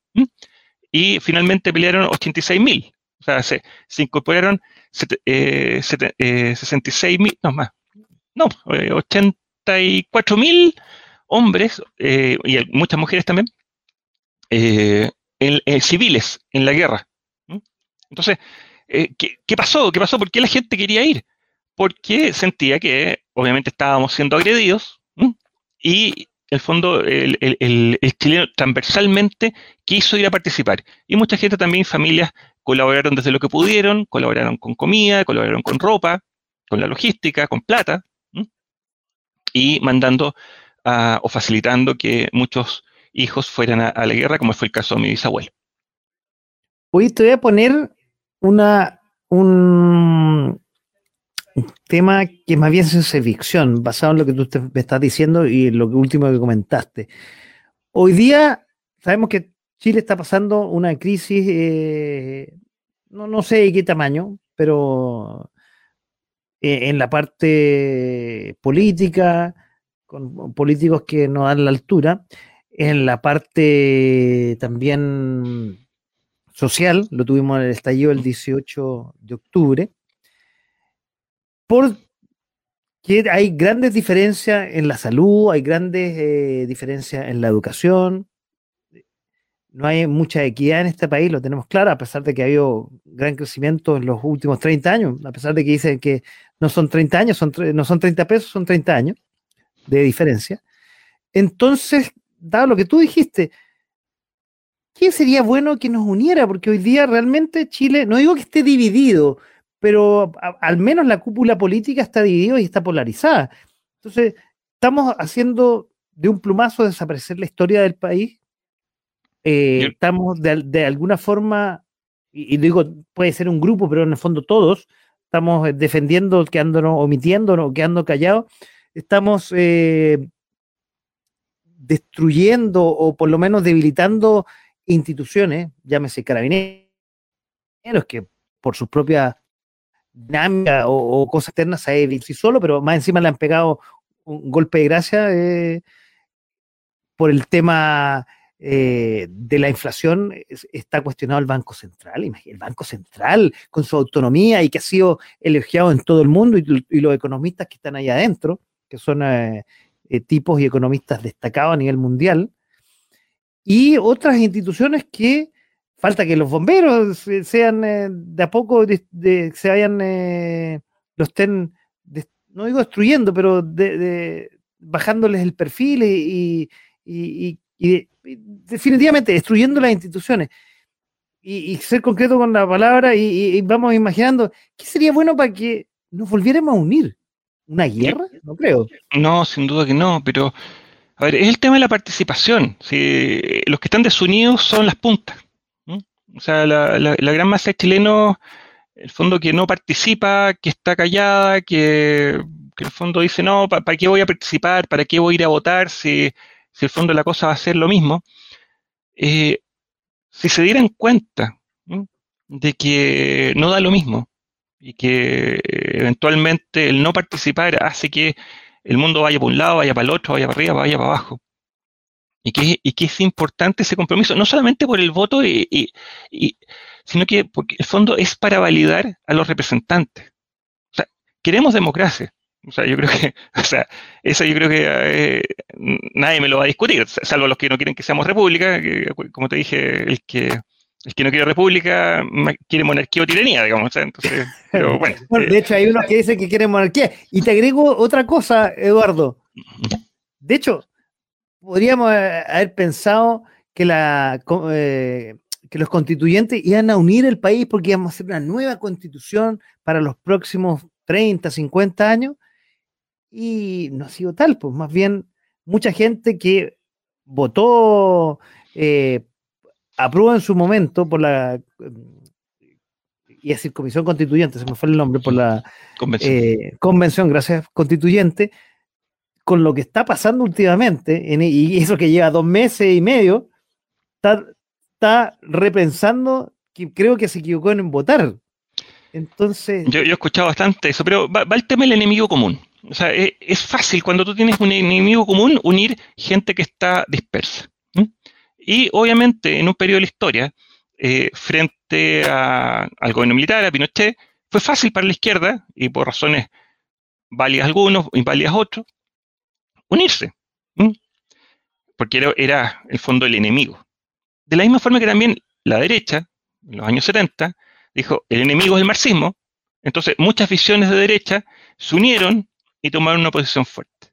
y finalmente pelearon 86.000. O sea, se, incorporaron eh, 66.000, eh, no más, no, 84.000 hombres, eh, y muchas mujeres también, eh, en, civiles en la guerra. Entonces, eh, ¿qué, pasó? ¿Qué pasó? ¿Por qué la gente quería ir? Porque sentía que obviamente estábamos siendo agredidos y el fondo, el, el, chileno transversalmente quiso ir a participar. Y mucha gente también, familias, colaboraron desde lo que pudieron, colaboraron con comida, colaboraron con ropa, con la logística, con plata, y mandando o facilitando que muchos hijos fueran a, la guerra, como fue el caso de mi bisabuelo. Hoy te voy a poner una, un tema que más bien es ciencia ficción, basado en lo que tú me estás diciendo y lo último que comentaste. Hoy día sabemos que Chile está pasando una crisis, eh, no, no, sé de qué tamaño, pero eh, en la parte política, con políticos que no dan la altura, en la parte también social, lo tuvimos en el estallido el 18 de octubre, porque que hay grandes diferencias en la salud, hay grandes eh, diferencias en la educación. No hay mucha equidad en este país, lo tenemos claro, a pesar de que ha habido gran crecimiento en los últimos 30 años, a pesar de que dicen que no son 30 años, son, no son 30 pesos, son 30 años de diferencia. Entonces, dado lo que tú dijiste, ¿qué sería bueno que nos uniera? Porque hoy día realmente Chile, no digo que esté dividido, pero al menos la cúpula política está dividida y está polarizada. Entonces, estamos haciendo de un plumazo desaparecer la historia del país. Eh, estamos de, alguna forma, y, digo, puede ser un grupo, pero en el fondo todos, estamos defendiendo, quedándonos, omitiéndonos, quedando callados. Estamos eh, destruyendo o por lo menos debilitando instituciones, llámese carabineros, que por sus propias dinámica o, cosas externas a él sí solo, pero más encima le han pegado un golpe de gracia eh, por el tema eh, de la inflación. está cuestionado el Banco Central, el Banco Central con su autonomía y que ha sido elogiado en todo el mundo y, los economistas que están ahí adentro, que son eh, tipos y economistas destacados a nivel mundial, y otras instituciones que falta que los bomberos sean eh, de a poco, se vayan, eh, lo estén, no digo destruyendo, pero bajándoles el perfil y, definitivamente destruyendo las instituciones. Y, ser concreto con la palabra y, vamos imaginando, ¿qué sería bueno para que nos volviéramos a unir? ¿Una guerra? No creo. No, sin duda que no, pero a ver, es el tema de la participación. Los que están desunidos son las puntas. O sea, la, gran masa de chilenos, el fondo que no participa, que está callada, que, en el fondo dice, no, ¿para qué voy a participar? ¿Para qué voy a ir a votar si, si el fondo de la cosa va a ser lo mismo? Eh, si se dieran cuenta de que no da lo mismo y que eventualmente el no participar hace que el mundo vaya para un lado, vaya para el otro, vaya para arriba, vaya para abajo, y que, y que es importante ese compromiso, no solamente por el voto, y, sino que porque el fondo es para validar a los representantes. O sea, queremos democracia. O sea, yo creo que, o sea, eso yo creo que eh, nadie me lo va a discutir, salvo los que no quieren que seamos república, que, como te dije, el que el que no quiere república quiere monarquía o tiranía, digamos. Entonces, pero bueno. bueno de hecho, hay unos que dicen que quieren monarquía. Y te agrego otra cosa, Eduardo. De hecho, podríamos eh, haber pensado que, la, eh, que los constituyentes iban a unir el país porque íbamos a hacer una nueva constitución para los próximos 30, 50 años. Y no ha sido tal, pues más bien mucha gente que votó, eh, aprobó en su momento por la, y decir, Comisión Constituyente, se me fue el nombre, por la convención, eh, convención gracias, constituyente, con lo que está pasando últimamente, y eso que lleva dos meses y medio, está, repensando que creo que se equivocó en votar. Entonces. Yo, he escuchado bastante eso, pero va, el tema del enemigo común. O sea, es, fácil cuando tú tienes un enemigo común unir gente que está dispersa. Y obviamente en un periodo de la historia, eh, frente al gobierno militar, a Pinochet, fue fácil para la izquierda, y por razones válidas algunos, inválidas otros, unirse, porque era, era, el fondo el enemigo. De la misma forma que también la derecha, en los años 70, dijo, el enemigo es el marxismo, entonces muchas visiones de derecha se unieron y tomaron una posición fuerte.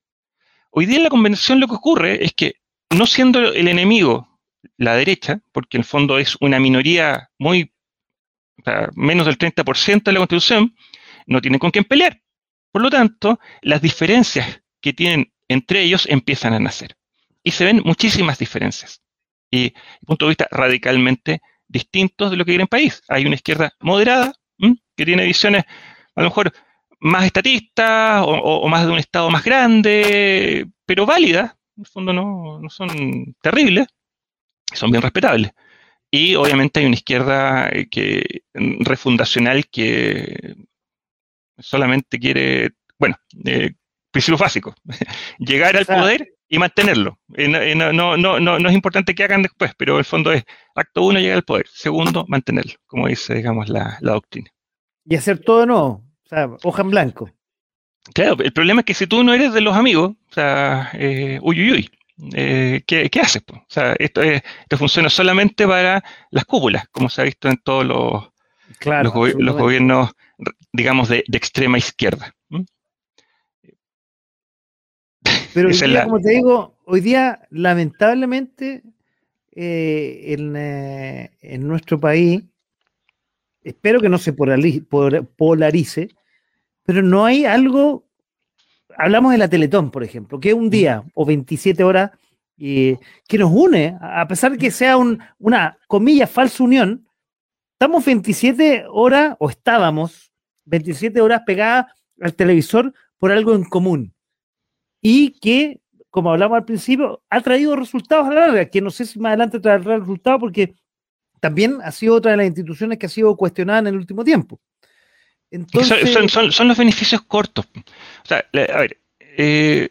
Hoy día en la convención lo que ocurre es que, no siendo el enemigo la derecha, porque en el fondo es una minoría muy, menos del 30% de la constitución, no tienen con quién pelear. Por lo tanto, las diferencias que tienen entre ellos empiezan a nacer. Y se ven muchísimas diferencias. Y punto de vista radicalmente distintos de lo que quiere el país. Hay una izquierda moderada que tiene visiones a lo mejor más estatistas o, más de un Estado más grande, pero válidas. En el fondo no, no son terribles, son bien respetables. Y obviamente hay una izquierda eh, que, refundacional que solamente quiere, bueno, eh, principio básico, llegar al poder y mantenerlo. Eh, no, no, no, no, es importante que hagan después, pero el fondo es, acto uno, llegar al poder, segundo, mantenerlo, como dice, digamos, la, doctrina. Y hacer todo no, sea, hoja en blanco. Claro, el problema es que si tú no eres de los amigos, o sea, eh, uy, uy, uy, eh, ¿qué, haces? O sea, esto, esto funciona solamente para las cúpulas, como se ha visto en todos los, los, gobiernos, digamos, de, extrema izquierda. Pero hoy día, como te digo, hoy día, lamentablemente, eh, en, nuestro país, espero que no se polarice, pero no hay algo, hablamos de la Teletón, por ejemplo, que es un día o 27 horas que nos une, a pesar de que sea una, comilla, falsa unión, estamos 27 horas, o estábamos 27 horas pegadas al televisor por algo en común. Y que, como hablamos al principio, ha traído resultados a la larga, que no sé si más adelante traerá resultados porque también ha sido otra de las instituciones que ha sido cuestionada en el último tiempo son, los beneficios cortos. O sea, a ver, eh,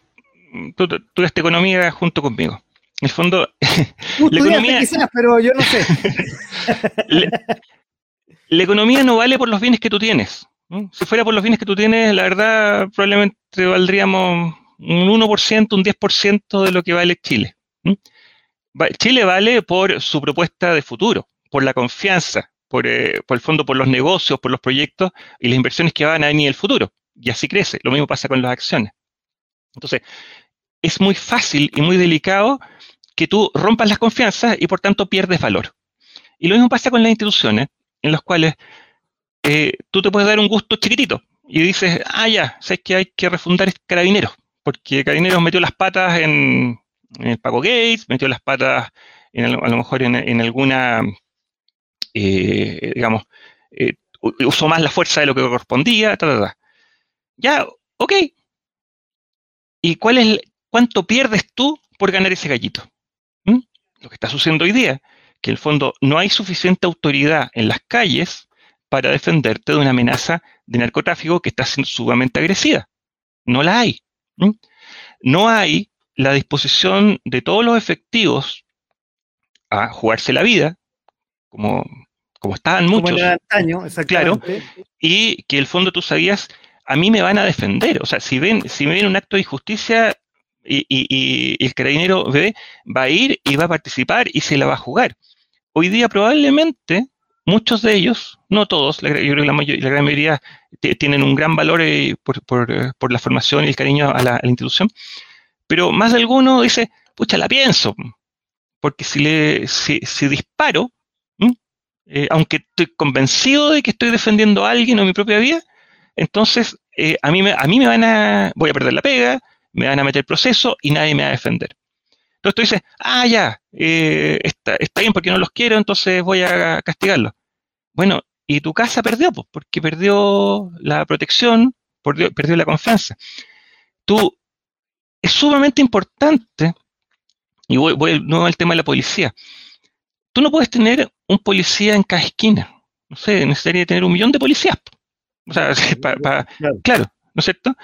tú, tú economía junto conmigo. En el fondo, la economía, quizás, pero yo no sé. la, economía no vale por los bienes que tú tienes. Si fuera por los bienes que tú tienes, la verdad, probablemente valdríamos un 1%, un 10% de lo que vale Chile. Chile vale por su propuesta de futuro, por la confianza, eh, por, el fondo, por los negocios, por los proyectos y las inversiones que van a venir en el futuro. Y así crece. Lo mismo pasa con las acciones. Entonces, es muy fácil y muy delicado que tú rompas las confianzas y por tanto pierdes valor. Y lo mismo pasa con las instituciones, en las cuales eh, tú te puedes dar un gusto chiquitito y dices, ah, ya, sé que hay que refundar Carabineros, porque Carabineros metió las patas en, el Pago Gates, metió las patas a lo mejor en, alguna eh, digamos, eh, usó más la fuerza de lo que correspondía, Ya, ok. ¿Y cuál es, cuánto pierdes tú por ganar ese gallito? ¿Mm? Lo que está sucediendo hoy día, que en el fondo no hay suficiente autoridad en las calles para defenderte de una amenaza de narcotráfico que está siendo sumamente agresiva. No la hay. No hay la disposición de todos los efectivos a jugarse la vida, como, como estaban muchos. Como claro, y que el fondo tú sabías, a mí me van a defender. O sea, si ven, si me viene un acto de injusticia y, y, el carabinero ve, va a ir y va a participar y se la va a jugar. Hoy día probablemente muchos de ellos, no todos, la, yo creo que la, la gran mayoría tienen un gran valor eh, por, por, eh, por, la formación y el cariño a la, a la institución, pero más de alguno dice, pucha, la pienso, porque si, le, si, si disparo, eh, aunque estoy convencido de que estoy defendiendo a alguien o mi propia vida, entonces eh, a, mí me, a mí me van a, voy a perder la pega, me van a meter proceso y nadie me va a defender. Entonces tú dices, ah, ya, eh, está, bien porque no los quiero, entonces voy a castigarlos. Bueno, y tu casa perdió, porque perdió la protección, perdió, perdió la confianza. Tú, es sumamente importante, y voy, voy nuevo al tema de la policía, tú no puedes tener un policía en cada esquina. No sé, necesitaría tener un millón de policías. O sea, claro. ¿no es cierto?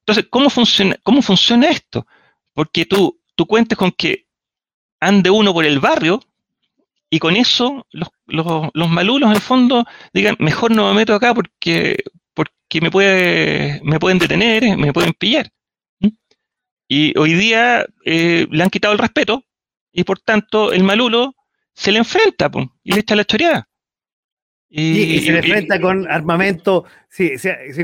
Entonces, ¿cómo funciona, cómo funciona esto? Porque tú, tú cuentes con que ande uno por el barrio y con eso los, los, malulos en el fondo digan, mejor no me meto acá porque, porque me, puede, me pueden detener, me pueden pillar. Y hoy día eh, le han quitado el respeto y por tanto el malulo se le enfrenta y le echa la choreada. Y, se le enfrenta con armamento, si,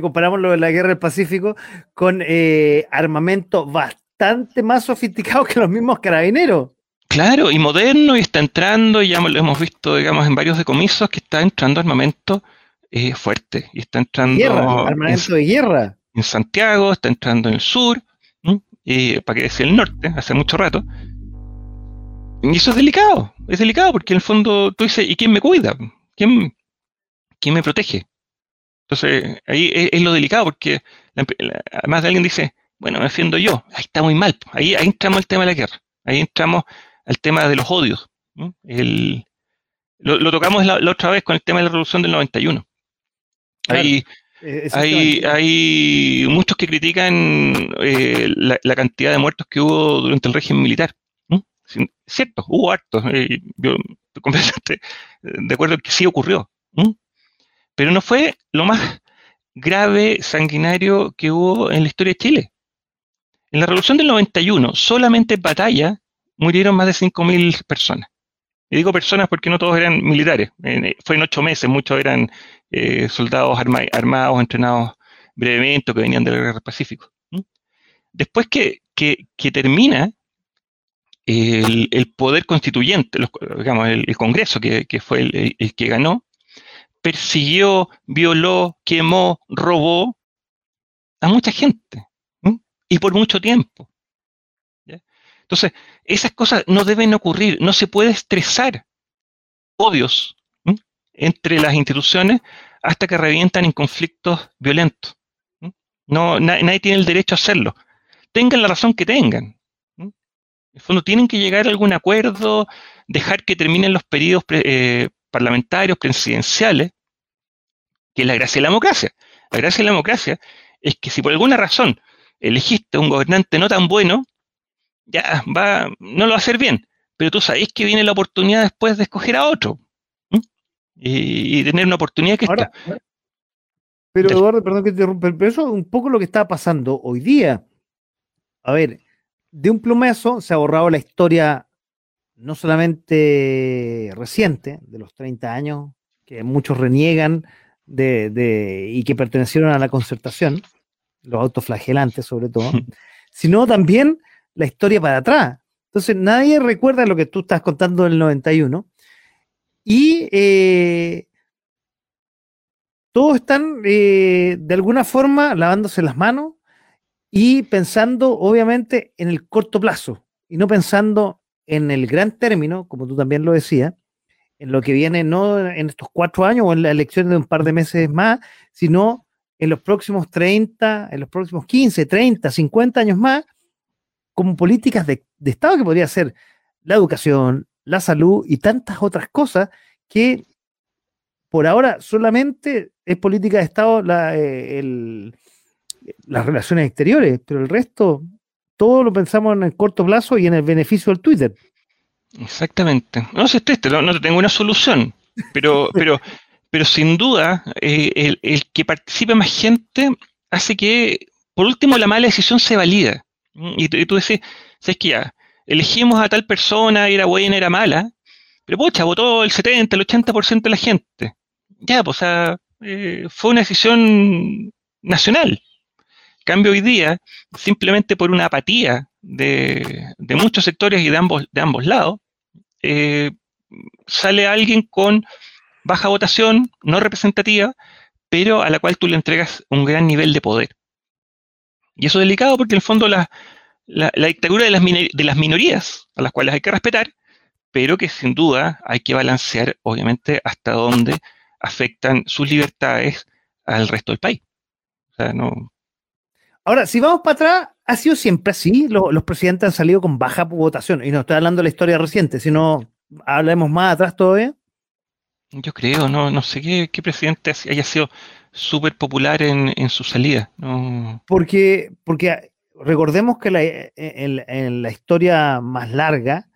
comparamos lo de la guerra del Pacífico, con eh, armamento bastante más sofisticado que los mismos carabineros. Claro, y moderno, y está entrando, y ya lo hemos visto, digamos, en varios decomisos, que está entrando armamento eh, fuerte, y está entrando... armamento de guerra. En Santiago, está entrando en el sur, y para que decía el norte, hace mucho rato, y eso es delicado, es delicado porque en el fondo tú dices, ¿y quién me cuida? ¿Quién, quién me protege? Entonces, ahí es, lo delicado porque además de alguien dice, bueno, me defiendo yo, ahí está muy mal, ahí, ahí entramos al tema de la guerra, ahí entramos al tema de los odios. El, lo, tocamos la, otra vez con el tema de la revolución del 91. Hay, hay, hay, muchos que critican eh, la, la, cantidad de muertos que hubo durante el régimen militar. Cierto, hubo actos, eh, yo completamente de acuerdo que sí ocurrió, pero no fue lo más grave, sanguinario que hubo en la historia de Chile. En la revolución del 91, solamente en batalla, murieron más de 5.000 personas. Y digo personas porque no todos eran militares. fue en ocho meses, muchos eran eh, soldados armados, entrenados brevemente, que venían del Guerra del Pacífico. Después que, termina el, poder constituyente, digamos, el, Congreso, que, fue el, que ganó, persiguió, violó, quemó, robó a mucha gente. Y por mucho tiempo. Entonces, esas cosas no deben ocurrir, no se puede estresar odios entre las instituciones hasta que revientan en conflictos violentos. No, nadie tiene el derecho a hacerlo. Tengan la razón que tengan. En el fondo tienen que llegar a algún acuerdo, dejar que terminen los periodos eh, parlamentarios, presidenciales, que es la gracia de la democracia. La gracia de la democracia es que si por alguna razón elegiste un gobernante no tan bueno, ya, va, no lo va a hacer bien, pero tú sabes que viene la oportunidad después de escoger a otro y, tener una oportunidad que está. Pero Eduardo, perdón que te interrumpa, pero eso es un poco lo que está pasando hoy día. A ver, de un plumazo se ha borrado la historia no solamente reciente, de los 30 años, que muchos reniegan de, de, y que pertenecieron a la concertación, los autoflagelantes sobre todo, sino también la historia para atrás. Entonces nadie recuerda lo que tú estás contando del 91 y eh, todos están eh, de alguna forma lavándose las manos y pensando obviamente en el corto plazo y no pensando en el gran término, como tú también lo decías, en lo que viene no en estos cuatro años o en la elección de un par de meses más, sino en los próximos 30, en los próximos 15, 30, 50 años más, como políticas de, Estado que podría ser la educación, la salud y tantas otras cosas que por ahora solamente es política de Estado la, eh, las relaciones exteriores, pero el resto todo lo pensamos en el corto plazo y en el beneficio del Twitter. Exactamente. No sé, triste, no, no tengo una solución, pero, pero, pero sin duda eh, el, que participe más gente hace que, por último, la mala decisión se valida. Y, tú decís, ¿sabes qué ya? Elegimos a tal persona, era buena, era mala, pero pucha, votó el 70, el 80% de la gente. Ya, pues, o sea, eh, fue una decisión nacional. Cambio hoy día, simplemente por una apatía de, muchos sectores y de ambos, de ambos lados, eh, sale alguien con baja votación, no representativa, pero a la cual tú le entregas un gran nivel de poder. Y eso es delicado porque en el fondo la, dictadura de las, de las minorías, a las cuales hay que respetar, pero que sin duda hay que balancear, obviamente, hasta dónde afectan sus libertades al resto del país. Ahora, si vamos para atrás, ha sido siempre así. Los, presidentes han salido con baja votación. Y no estoy hablando de la historia reciente, sino hablemos más atrás todavía. Yo creo, no, no sé qué, qué presidente haya sido súper popular en, su salida. Porque, porque recordemos que en, la historia más larga,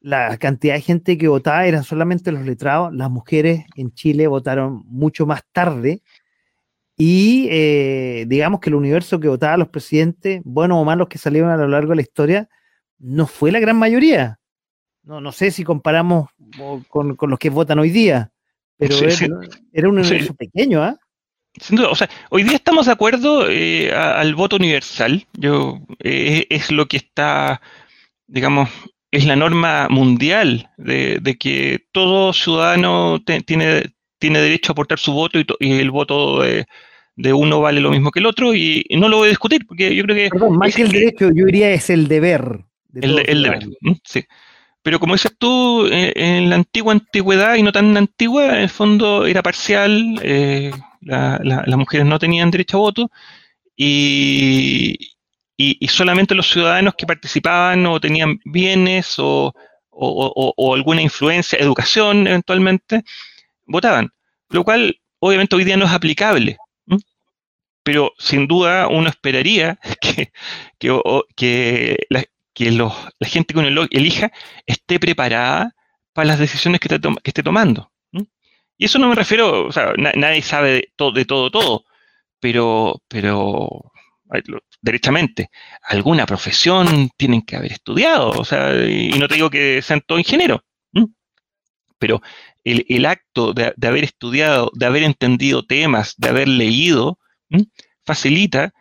la cantidad de gente que votaba eran solamente los letrados. Las mujeres en Chile votaron mucho más tarde. Y eh, digamos que el universo que votaba a los presidentes, buenos o malos que salieron a lo largo de la historia, no fue la gran mayoría. No, no sé si comparamos con, los que votan hoy día, pero era, un universo pequeño, ¿ah? Sin duda, o sea, hoy día estamos de acuerdo eh, al voto universal. Yo eh, es lo que está, digamos, es la norma mundial de, que todo ciudadano tiene, tiene derecho a aportar su voto y, el voto de, uno vale lo mismo que el otro y, no lo voy a discutir porque yo creo que... Perdón, más que el derecho, yo diría es el deber. el, deber, sí. Pero como dices tú, eh, en la antigua antigüedad y no tan antigua, en el fondo era parcial, eh, las mujeres no tenían derecho a voto y, solamente los ciudadanos que participaban o tenían bienes o, alguna influencia, educación eventualmente, votaban. Lo cual obviamente hoy día no es aplicable. Pero sin duda uno esperaría que, que, la, gente que uno elija esté preparada para las decisiones que, que esté tomando. Y eso no me refiero, o sea, nadie sabe de, todo, de todo, todo, pero, pero derechamente, alguna profesión tienen que haber estudiado, o sea, y no te digo que sean todos ingenieros, pero el, acto de, haber estudiado, de haber entendido temas, de haber leído, facilita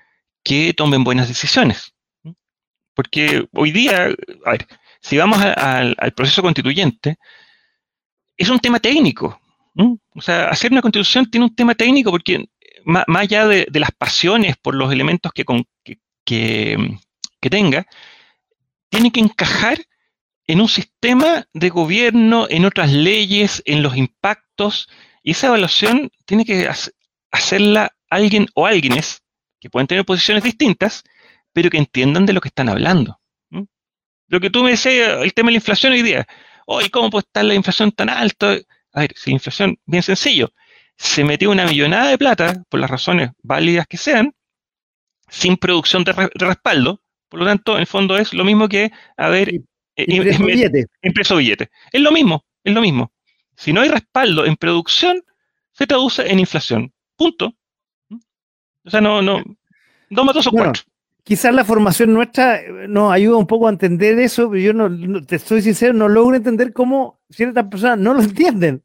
que tomen buenas decisiones. Porque hoy día, a ver, si vamos al proceso constituyente, es un tema técnico. O sea, hacer una constitución tiene un tema técnico porque más, allá de, las pasiones por los elementos que, que, tenga, tiene que encajar en un sistema de gobierno, en otras leyes, en los impactos, y esa evaluación tiene que hacerla alguien o alguienes que pueden tener posiciones distintas, pero que entiendan de lo que están hablando. Lo que tú me decías, el tema de la inflación hoy día, hoy, ¿cómo puede estar la inflación tan alta? A ver, si la inflación, bien sencillo, se metió una millonada de plata, por las razones válidas que sean, sin producción de, respaldo. Por lo tanto, en el fondo es lo mismo que haber impreso billete. billete. Es lo mismo, es lo mismo. Si no hay respaldo en producción, se traduce en inflación. Punto. O sea, no, no, dos más dos o cuatro. Quizás la formación nuestra eh, nos ayuda un poco a entender eso, pero yo no, te estoy sincero, no logro entender cómo ciertas personas no lo entienden.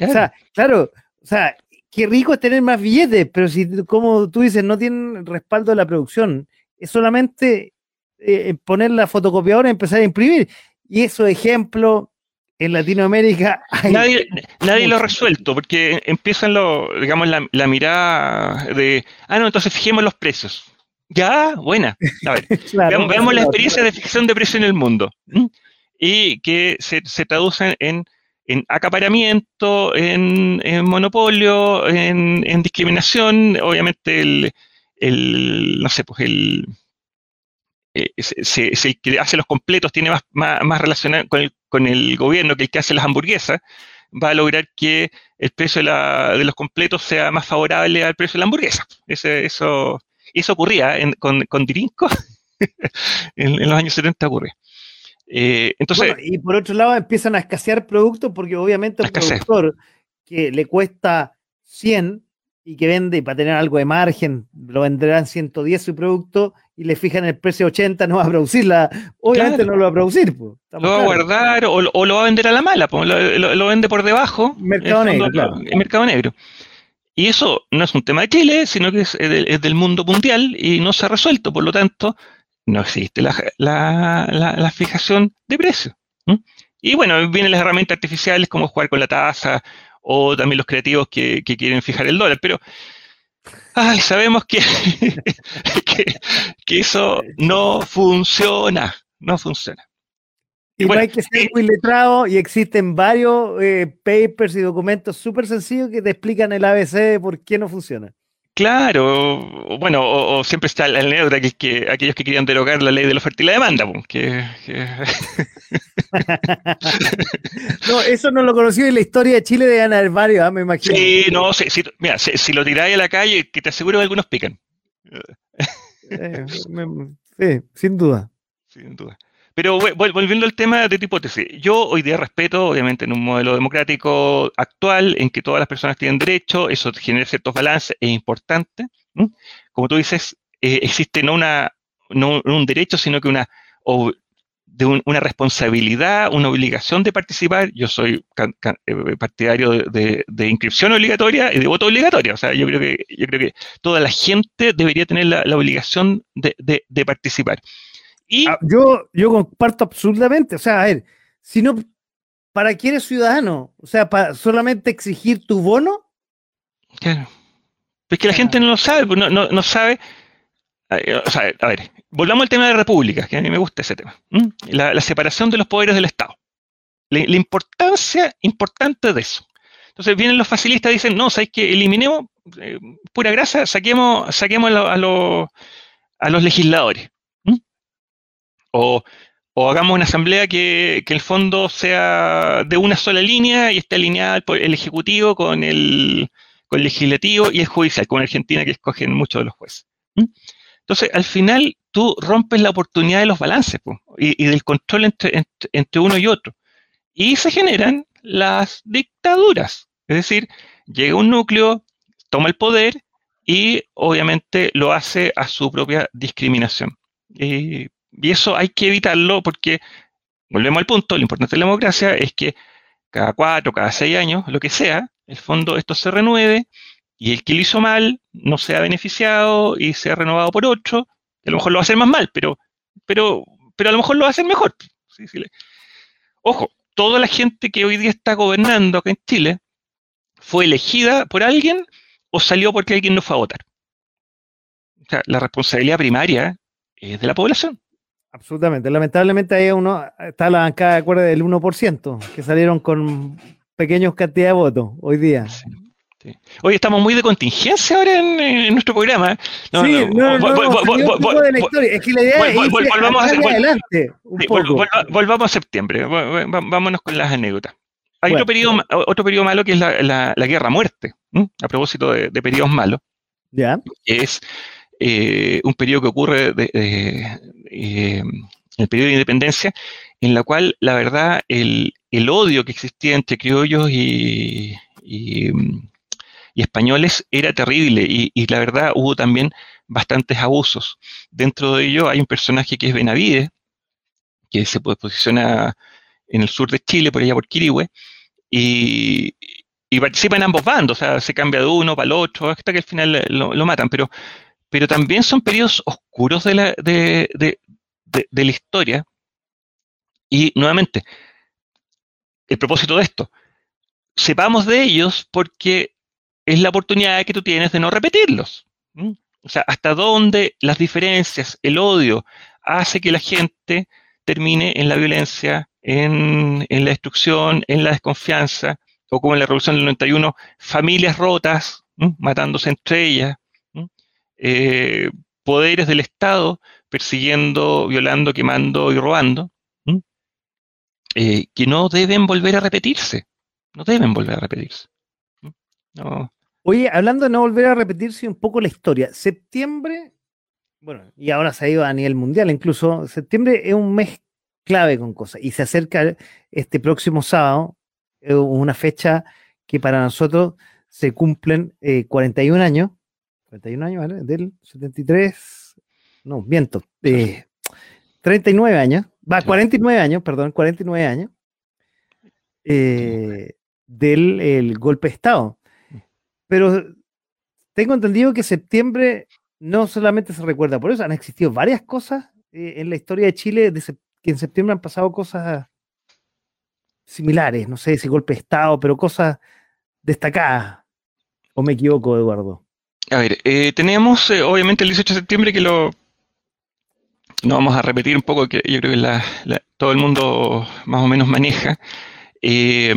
O sea, claro, o sea, qué rico es tener más billetes, pero si, como tú dices, no tienen respaldo de la producción, es solamente eh, poner la fotocopiadora y empezar a imprimir. Y esos ejemplos en Latinoamérica. nadie, nadie lo ha resuelto, porque empiezan lo, digamos, la, mirada de, ah, no, entonces fijemos los precios. Ya, buena. A ver, veamos, la experiencia de fijación de precios en el mundo. Y que se, se traducen en en acaparamiento, en, monopolio, en, discriminación, obviamente el, no sé, pues el, eh, que hace los completos tiene más, más, relación con el, con el, gobierno que el que hace las hamburguesas, va a lograr que el precio de, los completos sea más favorable al precio de la hamburguesa. eso, eso ocurría con, con Dirinco, en, en, los años 70 ocurría. Eh, entonces, y por otro lado empiezan a escasear productos porque obviamente el productor que le cuesta 100 y que vende y para tener algo de margen lo venderán 110 su producto y le fijan el precio 80 no va a producirla obviamente no lo va a producir lo va a guardar o, lo va a vender a la mala lo, vende por debajo mercado negro claro. mercado negro y eso no es un tema de Chile sino que es del mundo mundial y no se ha resuelto por lo tanto no existe la, fijación de precio. Y bueno, vienen las herramientas artificiales como jugar con la tasa o también los creativos que, quieren fijar el dólar, pero ay, sabemos que, que, eso no funciona, no funciona. Y, bueno, hay que ser eh, muy letrado y existen varios eh, papers y documentos súper sencillos que te explican el ABC de por qué no funciona. Claro, bueno, o, siempre está el anécdota que, que aquellos que querían derogar la ley de la oferta y la demanda, que, no, eso no lo conocí en la historia de Chile de ganar varios, ¿ah? me imagino. Sí, no, sí, mira, si, lo tiráis a la calle, que te aseguro que algunos pican. Eh, sí, sin duda. Sin duda. Pero volviendo al tema de tu hipótesis, yo hoy día respeto, obviamente, en un modelo democrático actual en que todas las personas tienen derecho, eso genera ciertos balances, es importante. Como tú dices, eh, existe no, una, no un derecho, sino que una, de una responsabilidad, una obligación de participar. Yo soy eh, partidario de, inscripción obligatoria y de voto obligatorio. O sea, yo creo que, yo creo que toda la gente debería tener la, obligación de participar. Ah, yo, yo comparto absolutamente. O sea, a ver, si no, ¿para quién eres ciudadano? O sea, ¿para solamente exigir tu bono? Claro. Es que la gente no lo sabe, pues, no, no, sabe. O sea, a ver, volvamos al tema de repúblicas, que a mí me gusta ese tema. La, separación de los poderes del Estado. La, importancia importante de eso. Entonces vienen los facilistas y dicen, no, ¿sabes que Eliminemos, eh, pura grasa, saquemos, saquemos a, a los legisladores. O, hagamos una asamblea que, el fondo sea de una sola línea y esté alineada el Ejecutivo con el, Legislativo y el Judicial, con Argentina que escogen muchos de los jueces. Entonces, al final, tú rompes la oportunidad de los balances y, del control entre, entre, uno y otro. Y se generan las dictaduras. Es decir, llega un núcleo, toma el poder y obviamente lo hace a su propia discriminación. Y eso hay que evitarlo porque, volvemos al punto, lo importante de la democracia es que cada cuatro, cada seis años, lo que sea, el fondo esto se renueve y el que lo hizo mal no sea beneficiado y sea renovado por otro, que a lo mejor lo va a hacer más mal, pero, pero, pero a lo mejor lo va a hacer mejor. Ojo, toda la gente que hoy día está gobernando acá en Chile fue elegida por alguien o salió porque alguien no fue a votar. O sea, la responsabilidad primaria es de la población. Absolutamente. Lamentablemente ahí uno está la bancada de acuerdo del 1%, que salieron con pequeños cantidad de votos hoy día. Hoy estamos muy de contingencia ahora en, nuestro programa. No, sí, no, no, la. Es que la idea es volvamos a, adelante volvamos a septiembre. Vámonos con las anécdotas. Hay otro, periodo, otro periodo malo que es la, la, guerra-muerte, a propósito de, de, periodos malos. ¿Ya? es eh, un periodo que ocurre de, eh, el periodo de independencia, en la cual la verdad el, el odio que existía entre criollos y, españoles era terrible. Y, y, la verdad hubo también bastantes abusos. Dentro de ello hay un personaje que es Benavides, que se posiciona en el sur de Chile, por allá por Quirihue, y, y participa en ambos bandos, o sea, se cambia de uno para el otro, hasta que al final lo, lo matan, pero pero también son periodos oscuros de la, de, la historia. Y nuevamente, el propósito de esto, sepamos de ellos porque es la oportunidad que tú tienes de no repetirlos. O sea, hasta dónde las diferencias, el odio, hace que la gente termine en la violencia, en, la destrucción, en la desconfianza, o como en la Revolución del 91, familias rotas, matándose entre ellas, eh, poderes del Estado persiguiendo, violando, quemando y robando, eh, que no deben volver a repetirse. No deben volver a repetirse. Oye, hablando de no volver a repetirse un poco la historia, septiembre, bueno, y ahora se ha ido a nivel mundial, incluso septiembre es un mes clave con cosas y se acerca este próximo sábado, una fecha que para nosotros se cumplen 41 eh, años 41 años, ¿vale? Del 73, no, viento, eh, 39 años, va, 49 años, perdón, 49 años, eh, del el golpe de Estado. Pero tengo entendido que septiembre no solamente se recuerda por eso, han existido varias cosas eh, en la historia de Chile de que en septiembre han pasado cosas similares, no sé si golpe de Estado, pero cosas destacadas. ¿O me equivoco, Eduardo? A ver, eh, tenemos eh, obviamente el 18 de septiembre que lo... No vamos a repetir un poco, que yo creo que la, todo el mundo más o menos maneja. Eh,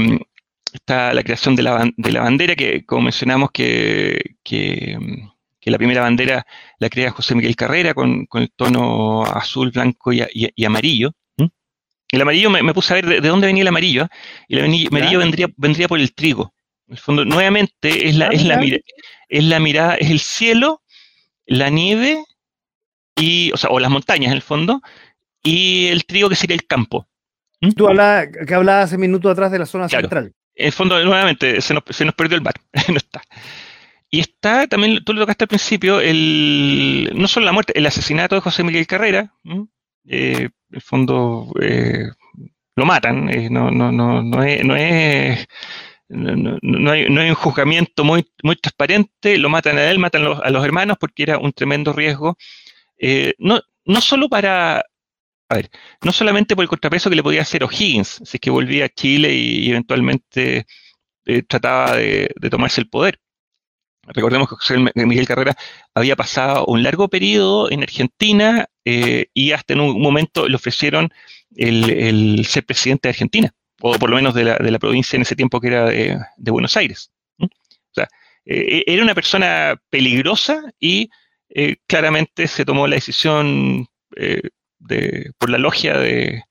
está la creación de la, de la, bandera, que como mencionamos que, que, la primera bandera la crea José Miguel Carrera con, con el tono azul, blanco y, y, amarillo. El amarillo me, puse a ver de, dónde venía el amarillo, y el amarillo, vendría, vendría por el trigo. En el fondo, nuevamente, es la, es la, es la mirada, es el cielo, la nieve, y, o, sea, o las montañas en el fondo, y el trigo que sería el campo. ¿Mm? Tú hablabas, que hablabas hace minutos atrás de la zona central. En el fondo, nuevamente, se nos, se nos perdió el bar, no está. Y está también, tú lo tocaste al principio, el, no solo la muerte, el asesinato de José Miguel Carrera. Eh, en el fondo, eh, lo matan, eh, no, no, no, no, es, no es no, hay, un juzgamiento muy, transparente, lo matan a él, matan a los hermanos porque era un tremendo riesgo. Eh, no, no solo para, a ver, no solamente por el contrapeso que le podía hacer O'Higgins, si es que volvía a Chile y, eventualmente eh, trataba de, tomarse el poder. Recordemos que José Miguel Carrera había pasado un largo periodo en Argentina eh, y hasta en un momento le ofrecieron el ser presidente de Argentina o por lo menos de la, de la provincia en ese tiempo que era de, Buenos Aires. O sea, eh, era una persona peligrosa y eh, claramente se tomó la decisión eh, de, por la logia de,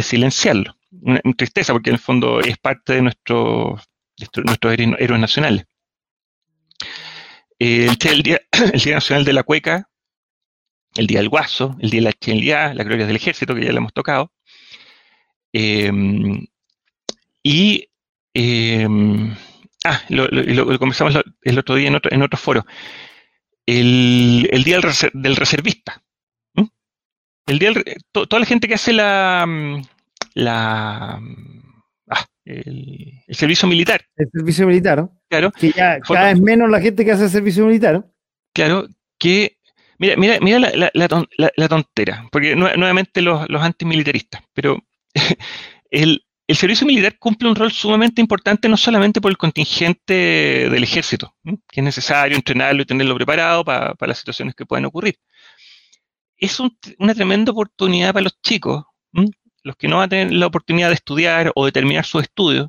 silenciarlo. Una, tristeza porque en el fondo es parte de, nuestro, nuestros héroes nacionales. El, día, el Día Nacional de la Cueca, el Día del Guaso, el Día de la Chenliá, la Gloria del Ejército, que ya le hemos tocado. Y, em, ah, lo, lo, conversamos el otro día en otro, en otro foro. el, día del, reservista. El día toda la gente que hace la, mm, la ah, el, servicio militar. El servicio militar, Claro. Que ya cada vez menos la gente que hace el servicio militar. Claro, que Mira, mira, mira la, tontera, porque nuevamente los, los, antimilitaristas, pero el, servicio militar cumple un rol sumamente importante no solamente por el contingente del ejército, que es necesario entrenarlo y tenerlo preparado para, las situaciones que pueden ocurrir. Es una tremenda oportunidad para los chicos, los que no van a tener la oportunidad de estudiar o de terminar sus estudios,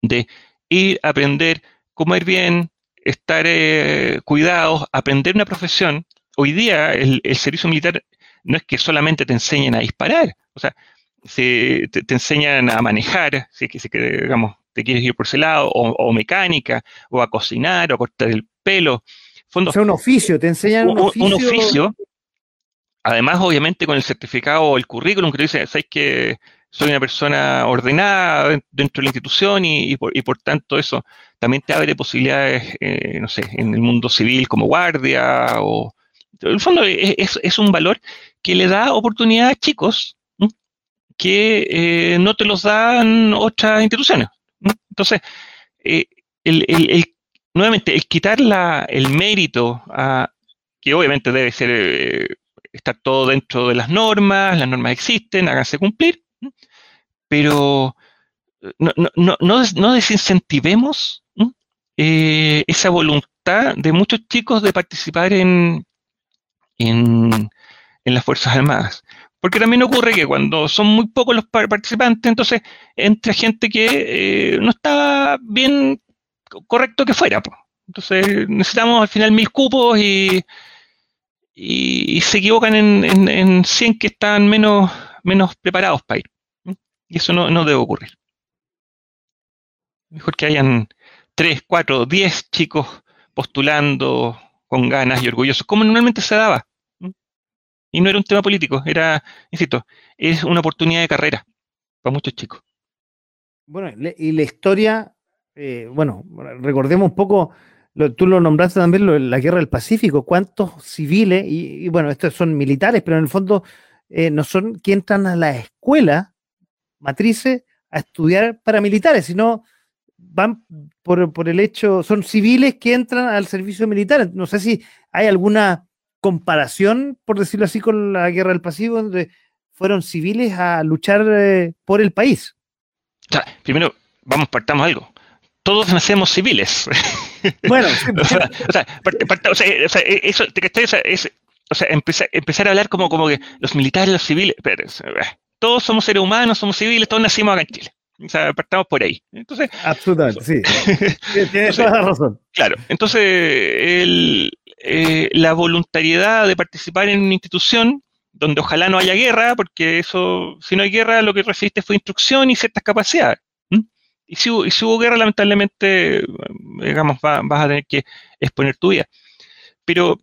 de ir a aprender, comer bien, estar eh, cuidados, aprender una profesión. Hoy día el, servicio militar no es que solamente te enseñen a disparar, o sea, te, enseñan a manejar, si es que, digamos, te quieres ir por ese lado, o, mecánica, o a cocinar, o a cortar el pelo. Fondo, o sea, un oficio, te enseñan un, oficio. Un oficio. Además, obviamente, con el certificado o el currículum que dice, ¿sabes que soy una persona ordenada dentro de la institución y, por, tanto eso también te abre posibilidades, eh, no sé, en el mundo civil como guardia o... En el fondo es, un valor que le da oportunidad a chicos que eh, no te los dan otras instituciones. Entonces, eh, nuevamente, el quitar el mérito a, que obviamente debe ser estar todo dentro de las normas, las normas existen, háganse cumplir, pero eh, no, no, no, no desincentivemos eh, esa voluntad de muchos chicos de participar en, en, las Fuerzas Armadas. Porque también ocurre que cuando son muy pocos los participantes, entonces entra gente que eh, no está bien correcto que fuera. Entonces necesitamos al final mil cupos y, y, se equivocan en, en, en 100 que están menos, menos preparados para ir. Y eso no, debe ocurrir. Mejor que hayan 3, 4, 10 chicos postulando con ganas y orgullosos, como normalmente se daba. Y no era un tema político, era, insisto, es una oportunidad de carrera para muchos chicos. Bueno, y la historia, eh, bueno, recordemos un poco, tú lo nombraste también, la guerra del Pacífico, cuántos civiles, y, bueno, estos son militares, pero en el fondo eh, no son que entran a la escuela matrices a estudiar paramilitares, sino van por, el hecho, son civiles que entran al servicio militar. No sé si hay alguna comparación, por decirlo así, con la guerra del Pacífico, donde fueron civiles a luchar eh, por el país. primero, vamos, partamos algo. Todos nacemos civiles. Bueno, o sea, o sea, eso, o sea, empezar, empezar a hablar como, como que los militares, los civiles, pero, todos somos seres humanos, somos civiles, todos nacimos acá en Chile. O sea, partamos por ahí. Entonces, Absolutamente, sí. Tienes toda la razón. Claro, entonces eh, la voluntariedad de participar en una institución donde ojalá no haya guerra, porque eso, si no hay guerra, lo que recibiste fue instrucción y ciertas capacidades. Y si, hubo guerra, lamentablemente, digamos, vas a tener que exponer tu vida. Pero,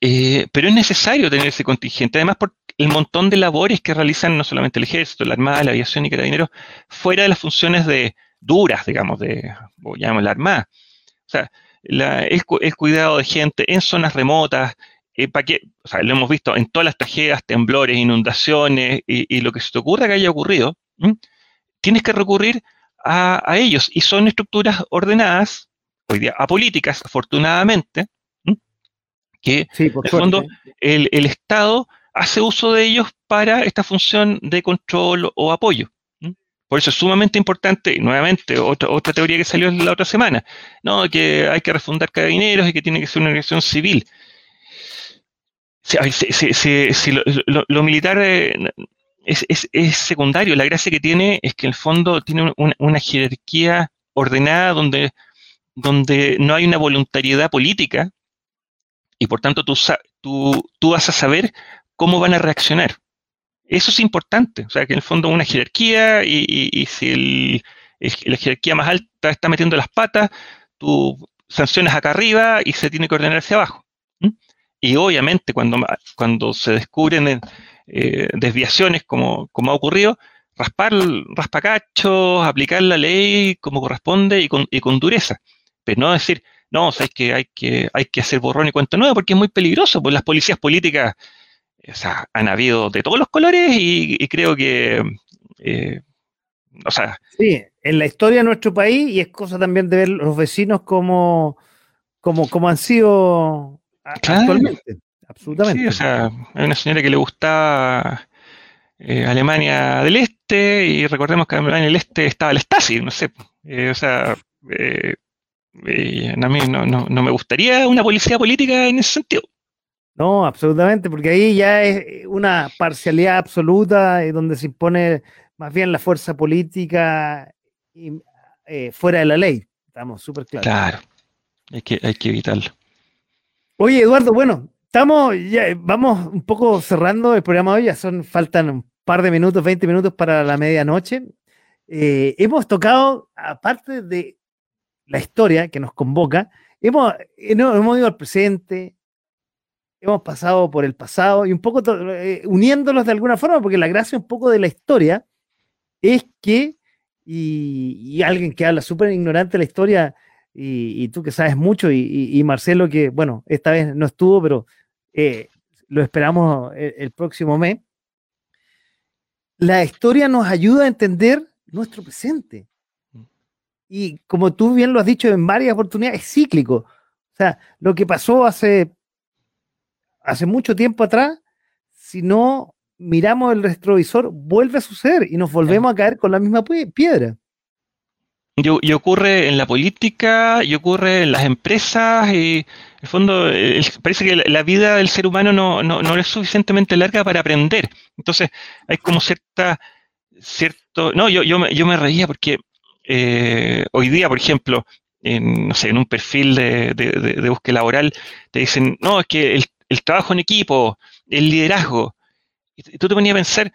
eh, pero es necesario tener ese contingente, además por, el montón de labores que realizan no solamente el ejército, la armada, la aviación y carabineros, fuera de las funciones de duras, digamos, de, o llamamos la armada. O sea, el, cuidado de gente en zonas remotas, eh, para que, o sea, lo hemos visto en todas las tragedias, temblores, inundaciones y, lo que se te ocurra que haya ocurrido, tienes que recurrir a, ellos y son estructuras ordenadas, hoy día apolíticas, afortunadamente, que en el fondo el, el Estado hace uso de ellos para esta función de control o apoyo. Por eso es sumamente importante, nuevamente, otra, otra teoría que salió la otra semana, ¿no? que hay que refundar carabineros y que tiene que ser una organización civil. Lo, militar eh, es, secundario, la gracia que tiene es que en el fondo tiene una, jerarquía ordenada donde, donde no hay una voluntariedad política y por tanto tú, tú, tú vas a saber cómo van a reaccionar. Eso es importante, o sea, que en el fondo una jerarquía y, si la jerarquía más alta está metiendo las patas, tú sancionas acá arriba y se tiene que ordenar hacia abajo. Y obviamente cuando, cuando se descubren eh, desviaciones como, como, ha ocurrido, raspar raspacachos, aplicar la ley como corresponde y con, y con dureza. Pero no decir, no, o que hay que hay que hacer borrón y cuento nuevo porque es muy peligroso, pues las policías políticas o sea, han habido de todos los colores y, creo que, eh, o sea... Sí, en la historia de nuestro país y es cosa también de ver los vecinos como, como, como han sido actualmente. Absolutamente. Sí, o sea, hay una señora que le gustaba eh, Alemania del Este y recordemos que en Alemania del Este estaba el Stasi, no sé. Eh, o sea, a mí no, no me gustaría una policía política en ese sentido. No, absolutamente, porque ahí ya es una parcialidad absoluta y donde se impone más bien la fuerza política eh, fuera de la ley. Estamos súper claros. Claro, hay que, hay que evitarlo. Oye, Eduardo, bueno, estamos ya, vamos un poco cerrando el programa hoy, ya son, faltan un par de minutos, 20 minutos para la medianoche. Eh, hemos tocado, aparte de la historia que nos convoca, hemos, hemos ido al presente, hemos pasado por el pasado y un poco eh, uniéndolos de alguna forma, porque la gracia un poco de la historia es que, y, alguien que habla súper ignorante de la historia, y, tú que sabes mucho, y, Marcelo que, bueno, esta vez no estuvo, pero eh, lo esperamos el, el próximo mes, la historia nos ayuda a entender nuestro presente. Y como tú bien lo has dicho en varias oportunidades, es cíclico. O sea, lo que pasó hace hace mucho tiempo atrás, si no miramos el retrovisor, vuelve a suceder y nos volvemos a caer con la misma piedra. Y, ocurre en la política, y ocurre en las empresas, y en el fondo parece que la, vida del ser humano no, no, es suficientemente larga para aprender. Entonces hay como cierta, cierto, no, yo, yo, me, yo me reía porque eh, hoy día, por ejemplo, en, no sé, en un perfil de, de, de, búsqueda laboral, te dicen, no, es que el el trabajo en equipo, el liderazgo. Y tú te ponías a pensar,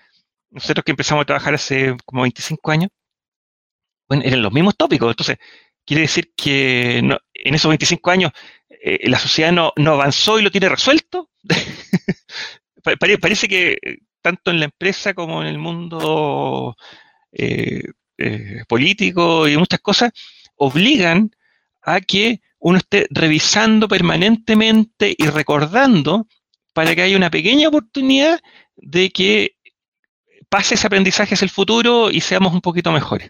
nosotros que empezamos a trabajar hace como 25 años, bueno, eran los mismos tópicos. Entonces, quiere decir que en esos 25 años eh, la sociedad no, avanzó y lo tiene resuelto. Parece que tanto en la empresa como en el mundo eh, eh, político y muchas cosas obligan a que uno esté revisando permanentemente y recordando para que haya una pequeña oportunidad de que pase ese aprendizaje hacia el futuro y seamos un poquito mejores.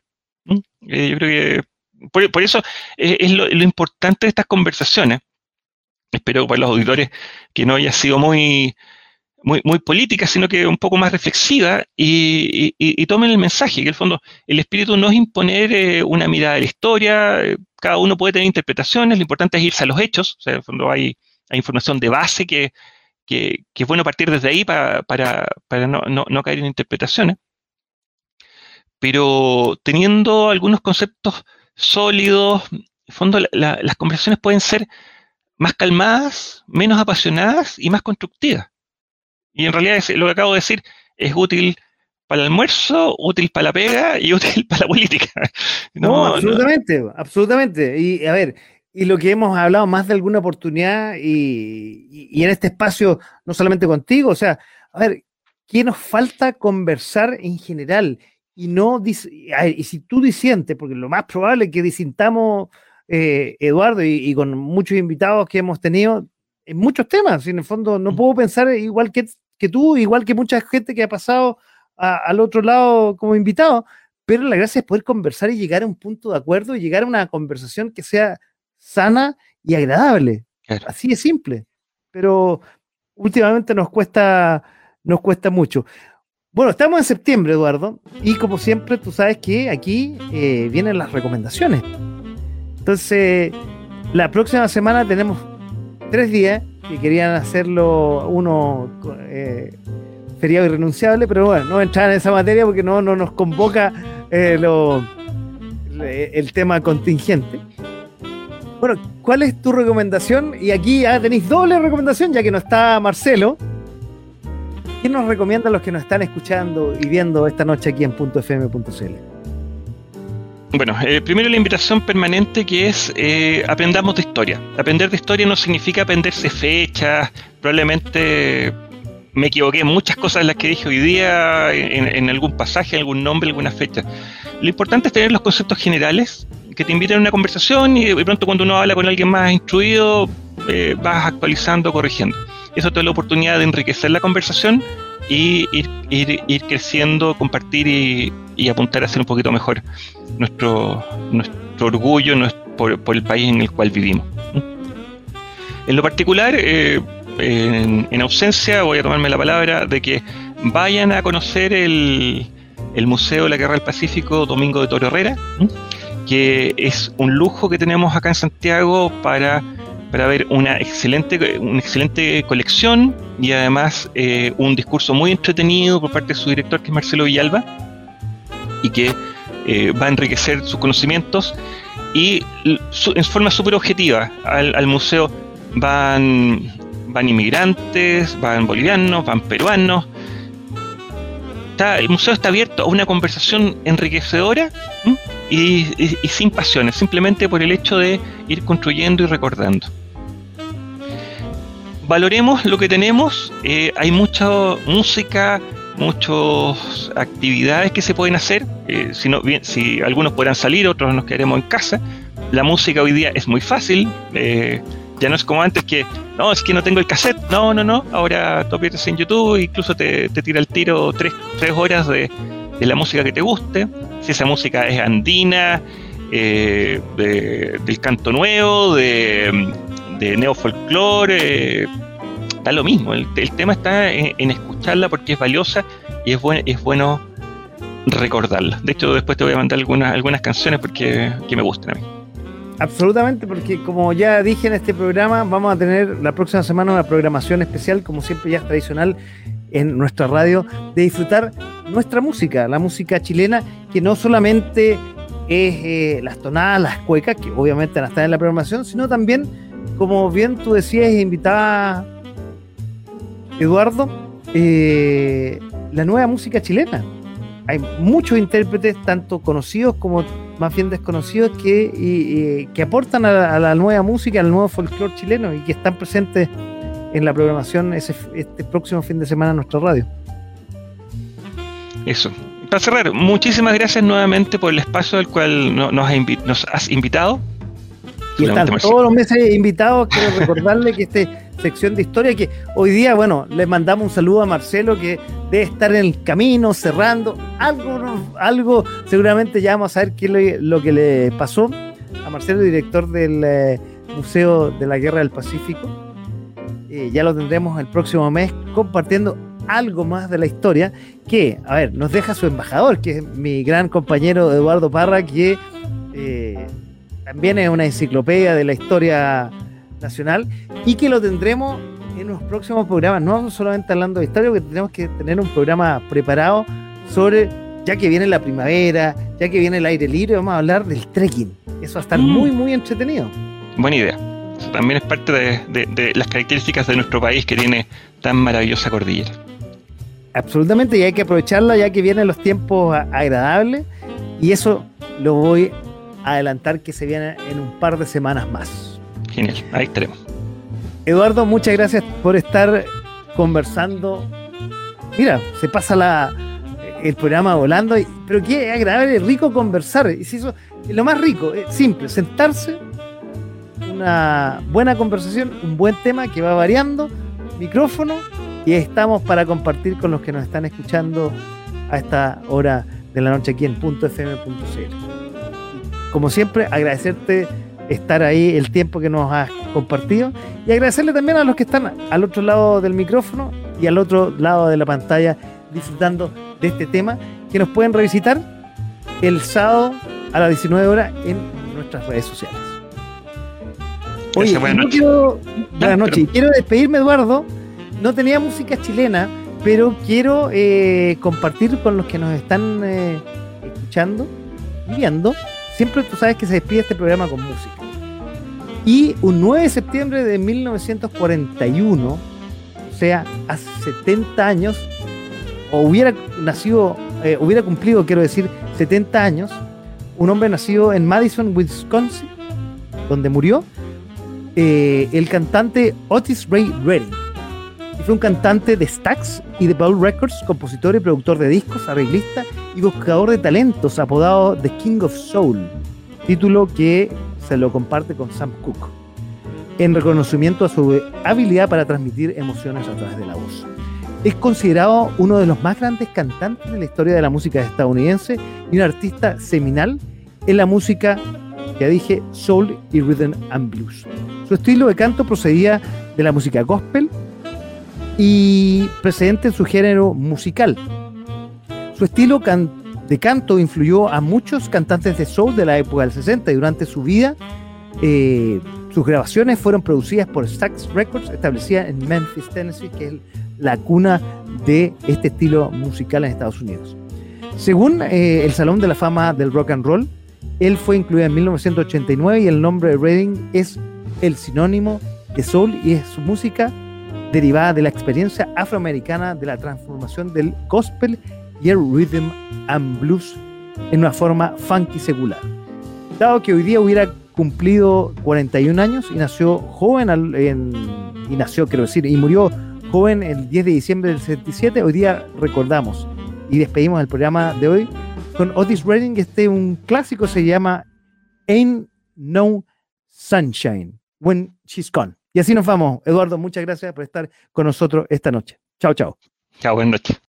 Eh, yo creo que por, eso es lo, importante de estas conversaciones. Espero para los auditores que no haya sido muy, muy, muy política, sino que un poco más reflexiva y, tomen el mensaje, que en el fondo el espíritu no es imponer eh, una mirada de la historia, eh, cada uno puede tener interpretaciones, lo importante es irse a los hechos, o sea, en el fondo hay, información de base que, es bueno partir desde ahí para, no, caer en interpretaciones, pero teniendo algunos conceptos sólidos, en el fondo las conversaciones pueden ser más calmadas, menos apasionadas y más constructivas. Y en realidad lo que acabo de decir es útil para el almuerzo, útil para la pega y útil para la política. No, absolutamente, absolutamente. Y a ver, y lo que hemos hablado más de alguna oportunidad y, en este espacio, no solamente contigo, o sea, a ver, ¿qué nos falta conversar en general? Y no, y si tú disientes, porque lo más probable es que disintamos, eh, Eduardo, y, con muchos invitados que hemos tenido, en muchos temas. En el fondo, no mm. puedo pensar igual que, que tú, igual que mucha gente que ha pasado al otro lado como invitado, pero la gracia es poder conversar y llegar a un punto de acuerdo y llegar a una conversación que sea sana y agradable. Así de simple. Pero últimamente nos cuesta, nos cuesta mucho. Bueno, estamos en septiembre, Eduardo, y como siempre, tú sabes que aquí eh, vienen las recomendaciones. Entonces, la próxima semana tenemos tres días que querían hacerlo uno eh, feriado irrenunciable, pero bueno, no entrar en esa materia porque no, no nos convoca eh, lo, el tema contingente. Bueno, ¿cuál es tu recomendación? Y aquí ya tenéis doble recomendación, ya que no está Marcelo. ¿Qué nos recomiendan los que nos están escuchando y viendo esta noche aquí en .fm.cl? Bueno, eh, primero la invitación permanente que es eh, aprendamos de historia. Aprender de historia no significa aprenderse fechas, probablemente me equivoqué en muchas cosas de las que dije hoy día, en, algún pasaje, algún nombre, alguna fecha. Lo importante es tener los conceptos generales, que te inviten a una conversación y de pronto cuando uno habla con alguien más instruido, eh, vas actualizando, corrigiendo. Eso te da la oportunidad de enriquecer la conversación y ir creciendo, compartir y, y, apuntar a ser un poquito mejor nuestro, nuestro orgullo por, el país en el cual vivimos. En lo particular, eh, en, en, ausencia, voy a tomarme la palabra de que vayan a conocer el, el Museo de la Guerra del Pacífico Domingo de Toro Herrera, que es un lujo que tenemos acá en Santiago para, para ver una excelente, una excelente colección y además eh, un discurso muy entretenido por parte de su director, que es Marcelo Villalba, y que eh, va a enriquecer sus conocimientos y en forma súper objetiva. Al, al museo van, van inmigrantes, van bolivianos, van peruanos, el museo está abierto a una conversación enriquecedora y, sin pasiones, simplemente por el hecho de ir construyendo y recordando. Valoremos lo que tenemos, eh, hay mucha música, muchas actividades que se pueden hacer, eh, si, bien, si algunos podrán salir, otros nos quedaremos en casa. La música hoy día es muy fácil, eh, ya no es como antes que, no, es que no tengo el cassette. No, no, no. Ahora tú aprietas en YouTube, incluso te, tira el tiro tres, horas de, la música que te guste. Si esa música es andina, eh, del canto nuevo, de, de neofolclore, da lo mismo. El, tema está en, escucharla porque es valiosa y es, buen, es bueno recordarla. De hecho, después te voy a mandar algunas, algunas canciones porque que me gustan a mí. Absolutamente, porque como ya dije en este programa, vamos a tener la próxima semana una programación especial, como siempre ya es tradicional en nuestra radio, de disfrutar nuestra música, la música chilena, que no solamente es eh, las tonadas, las cuecas, que obviamente van a estar en la programación, sino también, como bien tú decías, invitada Eduardo, eh, la nueva música chilena. Hay muchos intérpretes, tanto conocidos como más bien desconocidos que, que aportan a la, nueva música, al nuevo folclore chileno y que están presentes en la programación ese, este próximo fin de semana en nuestra radio. Eso. Para cerrar, muchísimas gracias nuevamente por el espacio al cual nos, nos has invitado. Y están todos los meses invitados. Quiero recordarle que este sección de historia que hoy día, bueno, le mandamos un saludo a Marcelo que debe estar en el camino, cerrando. Algo, algo seguramente ya vamos a ver qué lo, que le pasó a Marcelo, director del eh, Museo de la Guerra del Pacífico. Eh, ya lo tendremos el próximo mes compartiendo algo más de la historia que, a ver, nos deja su embajador, que es mi gran compañero Eduardo Parra, que eh, también es una enciclopedia de la historia nacional y que lo tendremos en los próximos programas, no solamente hablando de historia, porque tenemos que tener un programa preparado sobre, ya que viene la primavera, ya que viene el aire libre, vamos a hablar del trekking. Eso va a estar mm. muy, muy entretenido. Buena idea. también es parte de, las características de nuestro país que tiene tan maravillosa cordillera. Absolutamente, y hay que aprovecharla ya que vienen los tiempos agradables y eso lo voy a adelantar que se viene en un par de semanas más. Ahí estaremos. Eduardo, muchas gracias por estar conversando. Mira, se pasa la, el programa volando, pero qué agradable, rico conversar. Y lo más rico, es simple, sentarse, una buena conversación, un buen tema que va variando, micrófono, y estamos para compartir con los que nos están escuchando a esta hora de la noche aquí en .fm.cl. Como siempre, agradecerte estar ahí, el tiempo que nos has compartido y agradecerle también a los que están al otro lado del micrófono y al otro lado de la pantalla disfrutando de este tema que nos pueden revisitar el sábado a las 19 horas en nuestras redes sociales. Oye, buenas noches. Quiero, buenas noches. Quiero despedirme, Eduardo. No tenía música chilena, pero quiero eh, compartir con los que nos están eh, escuchando y viendo siempre tú sabes que se despide este programa con música. Y un 9 de septiembre de 1941, o sea, hace 70 años, o hubiera nacido, eh, hubiera cumplido, quiero decir, 70 años, un hombre nacido en Madison, Wisconsin, donde murió, eh, el cantante Otis Ray Redding. Fue un cantante de Stax y de Paul Records, compositor y productor de discos, arreglista y buscador de talentos, apodado The King of Soul. título que se lo comparte con Sam Cooke, en reconocimiento a su habilidad para transmitir emociones a través de la voz. Es considerado uno de los más grandes cantantes de la historia de la música estadounidense y un artista seminal en la música, ya dije, soul y rhythm and blues. Su estilo de canto procedía de la música gospel y precedente en su género musical. Su estilo de canto influyó a muchos cantantes de soul de la época del 60 y durante su vida eh, sus grabaciones fueron producidas por Stax Records, establecida en Memphis, Tennessee, que es la cuna de este estilo musical en Estados Unidos. Según eh, el Salón de la Fama del Rock and Roll, él fue incluido en 1989 y el nombre de Redding es el sinónimo de soul y es su música derivada de la experiencia afroamericana de la transformación del gospel y el rhythm and blues en una forma funky secular. Dado que hoy día hubiera cumplido 41 años y nació joven y nació, quiero decir, y murió joven el 10 de diciembre del 77. Hoy día recordamos y despedimos el programa de hoy con Otis Redding. Este un clásico, se llama Ain't No Sunshine When She's Gone. Y así nos vamos. Eduardo, muchas gracias por estar con nosotros esta noche. Chao, chao. Chao, buenas noches.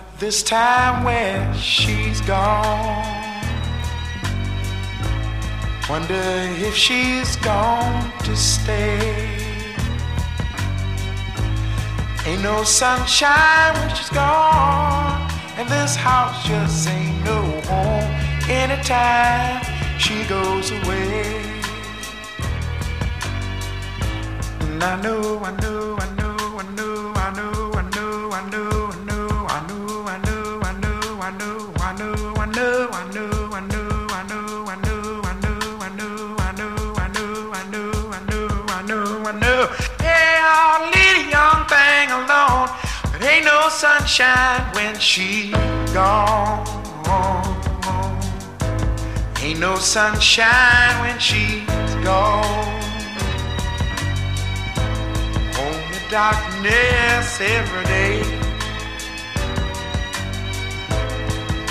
this time when she's gone. Wonder if she's gone to stay. Ain't no sunshine when she's gone, and this house just ain't no home. Anytime she goes away. And I know, I know, I know, I know, I know, I know, I know. Ain't no sunshine when she's gone. Ain't no sunshine when she's gone. Only darkness every day.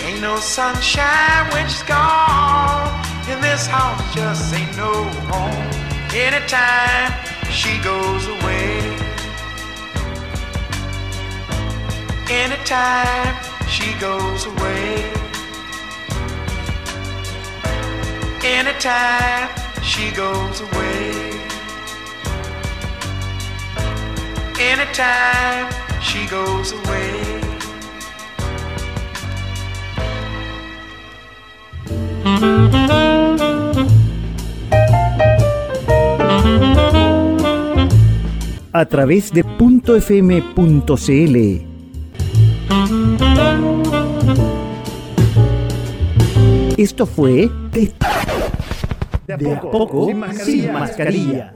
Ain't no sunshine when she's gone. And this house just ain't no home. Anytime she goes away. Anytime she goes away. Anytime she goes away. Anytime she goes away. A través de punto .fm.cl Esto fue De, a, poco, sin mascarilla.